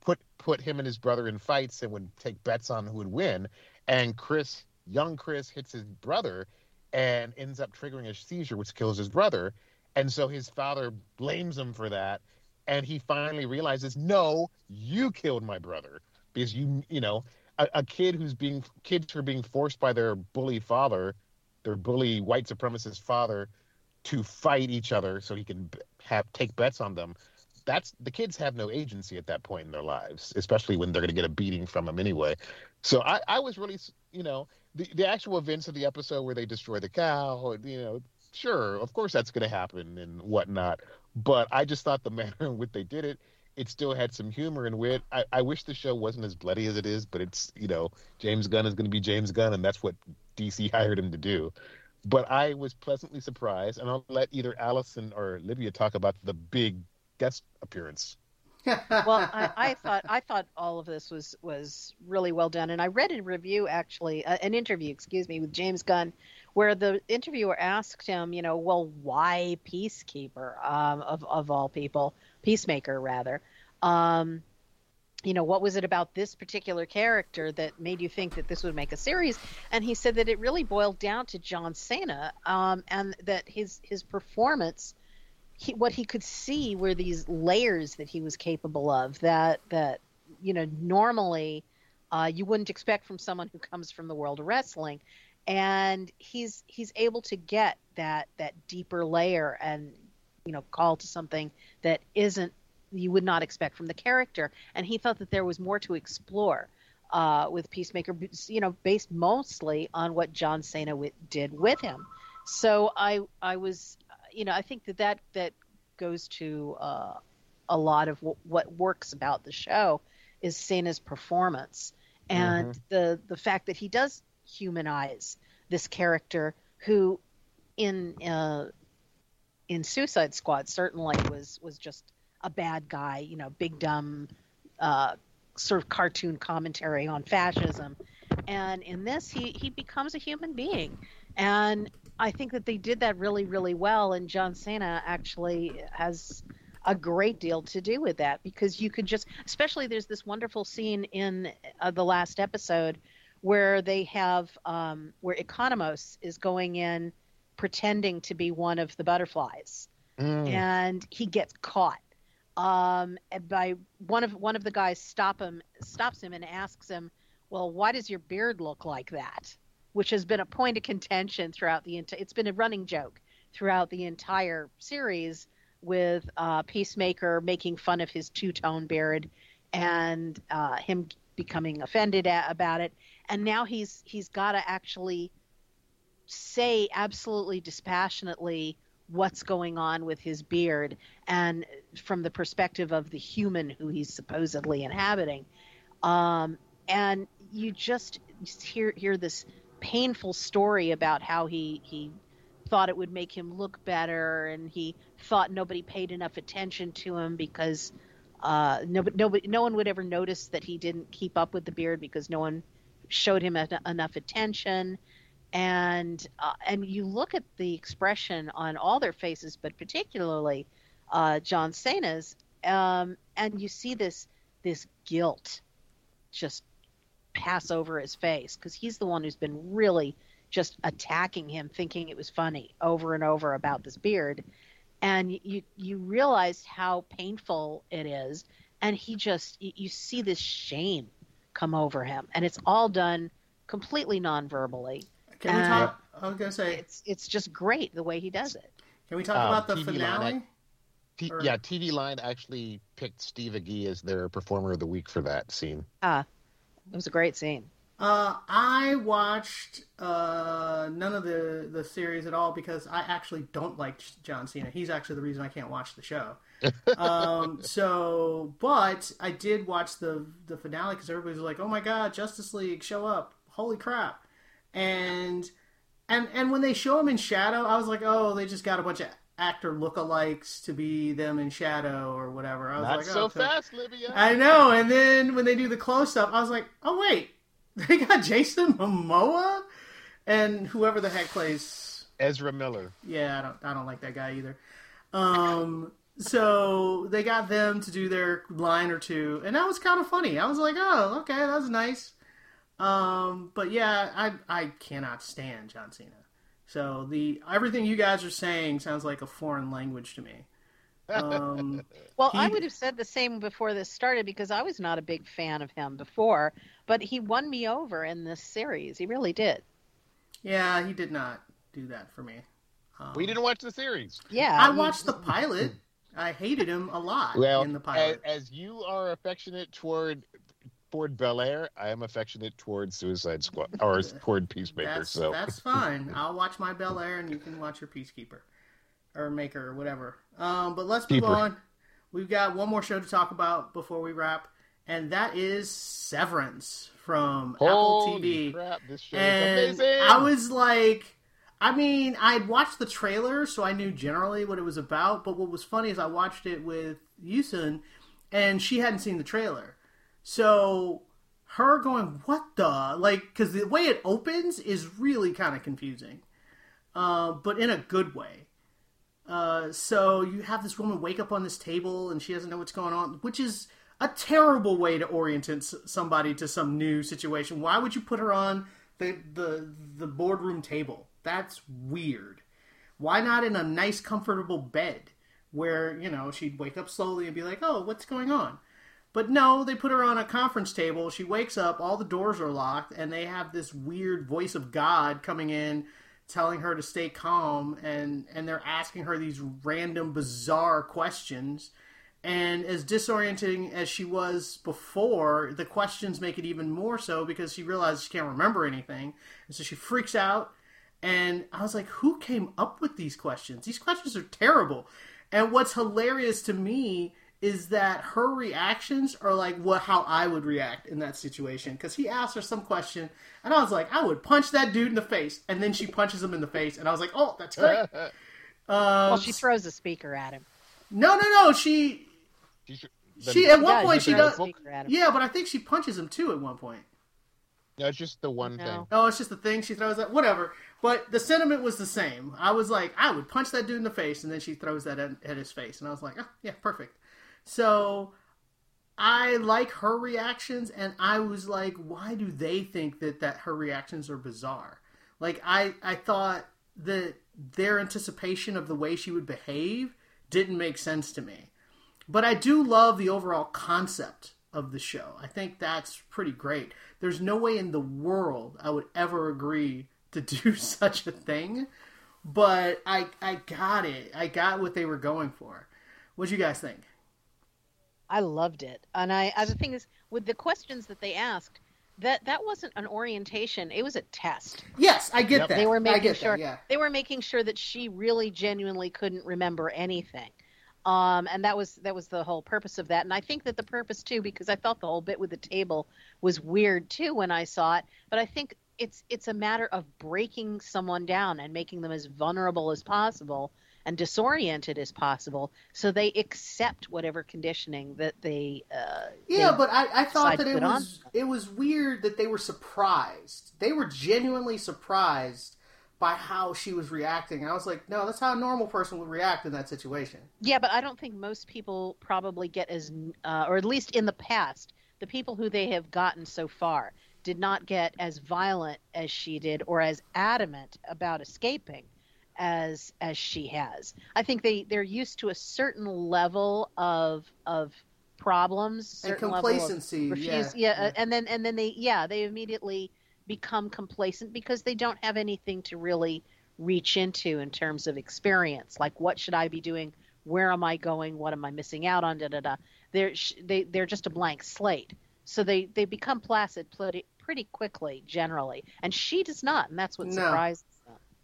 put put him and his brother in fights and would take bets on who would win. And chris young chris hits his brother and ends up triggering a seizure which kills his brother. And so his father blames him for that. And he finally realizes no you killed my brother. Because you you know a, a kid who's being kids who are being forced by their bully father their bully white supremacist father to fight each other so he can have take bets on them. That's the kids have no agency at that point in their lives especially when they're going to get a beating from them anyway. So i, I was really you know the, the actual events of the episode where they destroy the cow you know sure of course that's going to happen and whatnot but i just thought the manner in which they did it it still had some humor and wit I, I wish the show wasn't as bloody as it is but it's you know james gunn is going to be james gunn and that's what dc hired him to do but I was pleasantly surprised, and I'll let either Allison or Livia talk about the big guest appearance. well, I, I thought I thought all of this was was really well done, and I read a review actually, uh, an interview, excuse me, with James Gunn, where the interviewer asked him, you know, well, why Peacekeeper um, of of all people, Peacemaker rather, um, you know, what was it about this particular character that made you think that this would make a series? And he said that it really boiled down to John Cena, um, and that his his performance he, what he could see were these layers that he was capable of that that you know normally uh, you wouldn't expect from someone who comes from the world of wrestling and he's he's able to get that that deeper layer and you know call to something that isn't you would not expect from the character, and he thought that there was more to explore uh, with Peacemaker, you know, based mostly on what John Cena w- did with him. So I I was, you know, I think that that that goes to uh, a lot of w- what works about the show is Cena's performance and Mhm. the the fact that he does humanize this character who in uh, in Suicide Squad certainly was was just a bad guy, you know, big dumb uh, sort of cartoon commentary on fascism. And in this, he he becomes a human being, and I think that they did that really really well. And John Cena actually has a great deal to do with that because you could just, especially there's this wonderful scene in uh, the last episode where they have um, where Economos is going in pretending to be one of the butterflies Mm. and he gets caught um, by one of one of the guys stop him stops him and asks him well why does your beard look like that? Which has been a point of contention throughout the entire it's been a running joke throughout the entire series with uh, peacemaker making fun of his two-tone beard and uh, him becoming offended at, about it. And now he's he's got to actually say absolutely dispassionately what's going on with his beard and from the perspective of the human who he's supposedly inhabiting. Um, and you just hear hear this painful story about how he he thought it would make him look better and he thought nobody paid enough attention to him because uh, nobody, nobody, no one would ever notice that he didn't keep up with the beard because no one showed him en- enough attention and uh, and you look at the expression on all their faces, but particularly uh, John Cena's, um, and you see this this guilt just pass over his face because he's the one who's been really just attacking him, thinking it was funny over and over about this beard, and you you realize how painful it is, and he just you, see this shame come over him, and it's all done completely non-verbally Can we Uh, talk? I was gonna say, it's it's just great the way he does it. can we talk Um, about the TV line, finale? T- or- yeah, TV Line actually picked Steve Agee as their performer of the week for that scene. Ah, it was a great scene. Uh, I watched uh, none of the the series at all because I actually don't like John Cena. He's actually the reason I can't watch the show. um, so, but I did watch the the finale because everybody was like, "Oh my god, Justice League, show up! Holy crap!" And and and when they show him in shadow, I was like, "Oh, they just got a bunch of actor lookalikes to be them in shadow or whatever." I was Not like, so okay. fast, Livia. I know. And then when they do the close up, I was like, oh wait, they got Jason Momoa and whoever the heck plays. Ezra Miller. Yeah, I don't. I don't like that guy either. Um. So they got them to do their line or two, and that was kind of funny. I was like, oh, okay, that was nice. Um. But yeah, I I cannot stand John Cena. So the everything you guys are saying sounds like a foreign language to me. Um. Well, I would have said the same before this started because I was not a big fan of him before, but he won me over in this series. He really did. yeah, he did not do that for me. Um, We didn't watch the series. Yeah. I watched the pilot. I hated him a lot Well, in the as, pilot. as you are affectionate toward toward Bel Air, I am affectionate toward Suicide Squad or toward Peacemaker. that's so that's fine. I'll watch my Bel Air, and you can watch your Peacekeeper or Maker or whatever. Um, but let's move Keeper. on. We've got one more show to talk about before we wrap, and that is Severance from Apple holy TV. crap, this show and is amazing. I was like, I mean, I'd watched the trailer, so I knew generally what it was about. But what was funny is I watched it with Yusun, and she hadn't seen the trailer, so her going, "What the?" Like, because the way it opens is really kind of confusing, uh, but in a good way. Uh, so you have this woman wake up on this table and she doesn't know what's going on, which is a terrible way to orient somebody to some new situation. Why would you put her on the the the boardroom table? That's weird. Why not in a nice, comfortable bed where you know she'd wake up slowly and be like, "Oh, what's going on?" But no, they put her on a conference table. She wakes up, all the doors are locked, and they have this weird voice of God coming in telling her to stay calm and and they're asking her these random bizarre questions And as disorienting as she was before, the questions make it even more so because she realizes she can't remember anything. And so she freaks out. And I was like, who came up with these questions? These questions are terrible. And what's hilarious to me is that her reactions are like what how I would react in that situation because he asked her some question and I was like I would punch that dude in the face and then she punches him in the face and I was like oh that's great. Um, Well, she throws a speaker at him. no no no she She should- the- she at one Yeah, point she she does a speaker at him. yeah but I think she punches him too at one point. No, it's just the one No. thing. Oh, it's just the thing she throws that whatever. But the sentiment was the same. I was like, I would punch that dude in the face, and then she throws that at, at his face, and I was like, oh, yeah, perfect. So I like her reactions, and I was like, why do they think that that her reactions are bizarre? Like I I thought that their anticipation of the way she would behave didn't make sense to me. But I do love the overall concept of the show. I think that's pretty great. There's no way in the world I would ever agree to do such a thing, but I I got it. I got what they were going for. What do you guys think? I loved it, and I. uh, The thing is, with the questions that they asked, that that wasn't an orientation; it was a test. Yes, I get Yep. that. They were I making get sure that, yeah. they were making sure that she really genuinely couldn't remember anything. Um, and that was that was the whole purpose of that. And I think that the purpose too, because I felt the whole bit with the table was weird too when I saw it. But I think it's it's a matter of breaking someone down and making them as vulnerable as possible and disoriented as possible, so they accept whatever conditioning that they. Uh, Yeah, they but I, I thought that it put on. was it was weird that they were surprised. They were genuinely surprised by how she was reacting. I was like, no, that's how a normal person would react in that situation. Yeah, but I don't think most people probably get as, uh, or at least in the past, the people who they have gotten so far did not get as violent as she did or as adamant about escaping as as she has. I think they they're used to a certain level of of problems, And certain level of complacency, refuse, yeah, uh, yeah. and then and then they yeah they immediately become complacent because they don't have anything to really reach into in terms of experience. Like what should i be doing? Where am i going? What am i missing out on? Da da da. They're they they're just a blank slate. So they they become placid pretty pretty quickly generally. And she does not and that's what No. surprises them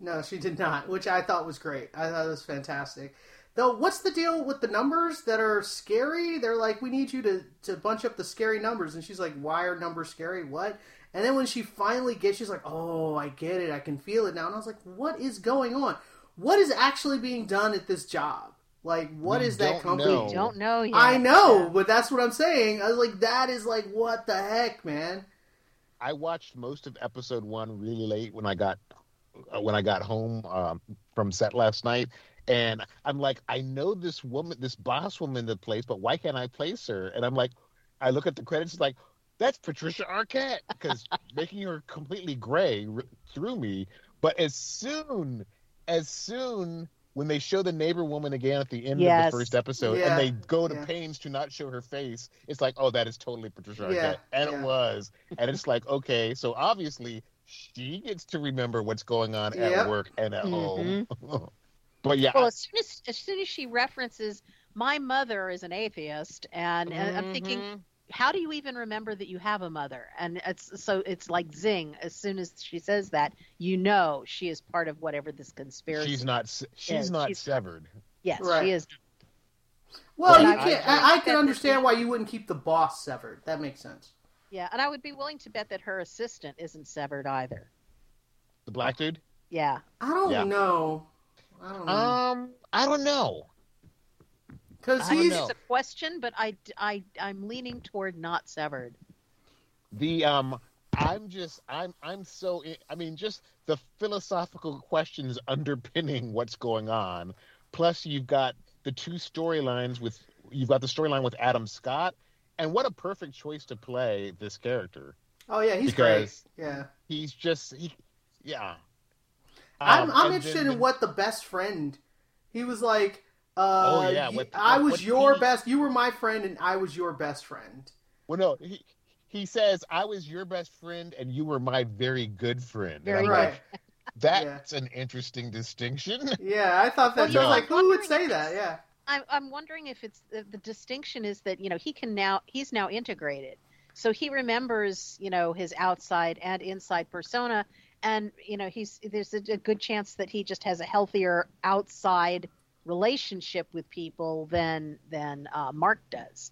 No, she did not, which I thought was great. I thought it was fantastic. Though, what's the deal with the numbers that are scary? They're like, we need you to, to bunch up the scary numbers. And she's like, why are numbers scary? What? And then when she finally gets, she's like, oh, I get it. I can feel it now. And I was like, what is going on? What is actually being done at this job? Like, what We is that company? know. don't know yet I know, Yeah. but that's what I'm saying. I was like, that is like, what the heck, man? I watched most of episode one really late when I got when I got home um, from set last night, and I'm like, I know this woman, this boss woman in the place, but why can't I place her? And I'm like, I look at the credits, it's like that's Patricia Arquette because making her completely gray r- threw me. But as soon as soon when they show the neighbor woman again at the end Yes. of the first episode Yeah, and they go to yeah. pains to not show her face, it's like, oh, that is totally Patricia Arquette. Yeah, and yeah. it was. And it's like, okay, so obviously she gets to remember what's going on Yep. at work and at home. but yeah, Well, as soon as as soon as she references my mother is an atheist, and, and I'm thinking, Mhm. how do you even remember that you have a mother? And it's so it's like zing. As soon as she says that, you know she is part of whatever this conspiracy. she's not she's is. not She's- severed. Yes, Right. she is. Well, But you I- can't. I- I, I can understand why you wouldn't keep the boss severed. That makes sense. Yeah, and I would be willing to bet that her assistant isn't severed either. The black dude? Yeah. I don't Yeah. know. I don't know. Um, I don't know. Because I don't he's know. It's a question, but I, I, I'm leaning toward not severed. The um I'm just I'm I'm so i- I mean just the philosophical questions underpinning what's going on. Plus you've got the two storylines with you've got the storyline with Adam Scott and what a perfect choice to play this character. Oh yeah, he's great. Yeah. He's just he yeah. I'm Um, I'm interested then in what the best friend. He was like, uh, Oh, yeah, what- I was what your he- best. You were my friend, and I was your best friend. Well no, he he says I was your best friend and you were my very good friend. I'm Right. like, That's an interesting distinction. Yeah, I thought that. Well, I was like, who would say that? Yeah. I'm I'm wondering if it's the, the distinction is that you know he can now he's now integrated, so he remembers you know his outside and inside persona, and you know he's there's a, a good chance that he just has a healthier outside relationship with people than than uh, Mark does.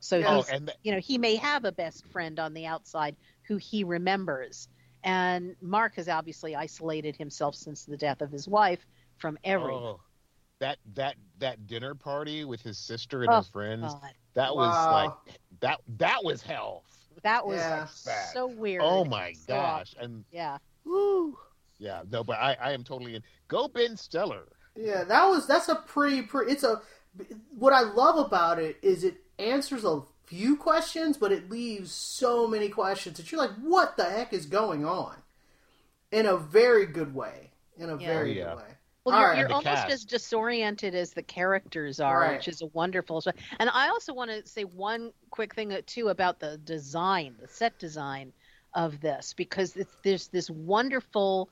So Oh, he's, and th- you know he may have a best friend on the outside who he remembers, and Mark has obviously isolated himself since the death of his wife from everyone. oh, that that that dinner party with his sister and Oh, her friends. God. That was Wow. like that. That was hell. That was Yeah. so weird. Oh my So off. gosh! And Yeah. woo, yeah, no, but I, I am totally in. Go Ben Stiller. Yeah, that was that's a pretty, pretty. It's a what I love about it is it answers a few questions, but it leaves so many questions that you're like, what the heck is going on? In a very good way. In a Yeah. very oh, Yeah. good way. Well, you're, right. you're almost cast. as disoriented as the characters are, Right. which is a wonderful. And I also want to say one quick thing uh, too about the design, the set design of this, because it's, there's this wonderful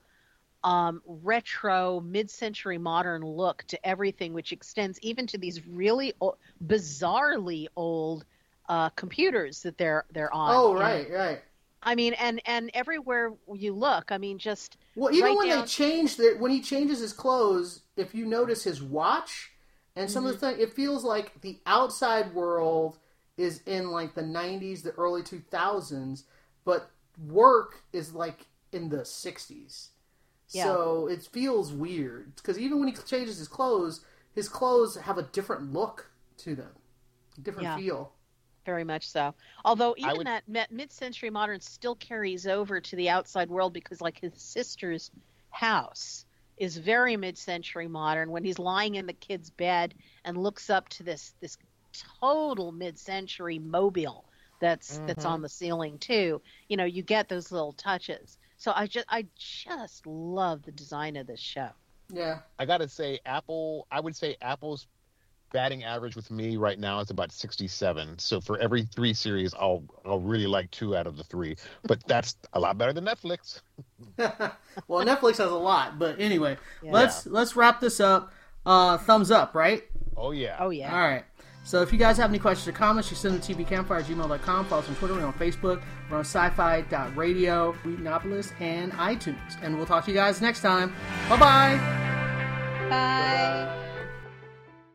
um, retro, mid-century modern look to everything, which extends even to these really o- bizarrely old uh, computers that they're they're on. Oh, And, right, right. I mean, and and everywhere you look, I mean, just Well, even when down- they change the when he changes his clothes, if you notice his watch and some of the Mm-hmm. thing, it feels like the outside world is in like the '90s, the early 2000s, but work is like in the '60s. Yeah. So it feels weird because even when he changes his clothes, his clothes have a different look to them, different Yeah. feel. Very much so. Although even would- that mid-century modern still carries over to the outside world because, like, his sister's house is very mid-century modern. When he's lying in the kid's bed and looks up to this this total mid-century mobile that's that's on mm-hmm. the ceiling too, you know, you get those little touches. So I just I just love the design of this show. Yeah. I gotta say, Apple. I would say Apple's batting average with me right now is about sixty-seven. So for every three series, I'll I'll really like two out of the three. But that's a lot better than Netflix. well, Netflix has a lot, but anyway, Yeah. let's let's wrap this up. Uh, thumbs up, right? Oh yeah. Oh yeah. All right. So if you guys have any questions or comments, you send them to tvcampfire at gmail.com. Follow us on Twitter. We're on Facebook. We're on sci-fi.radio, Whedonopolis, and iTunes. And we'll talk to you guys next time. Bye-bye. Bye.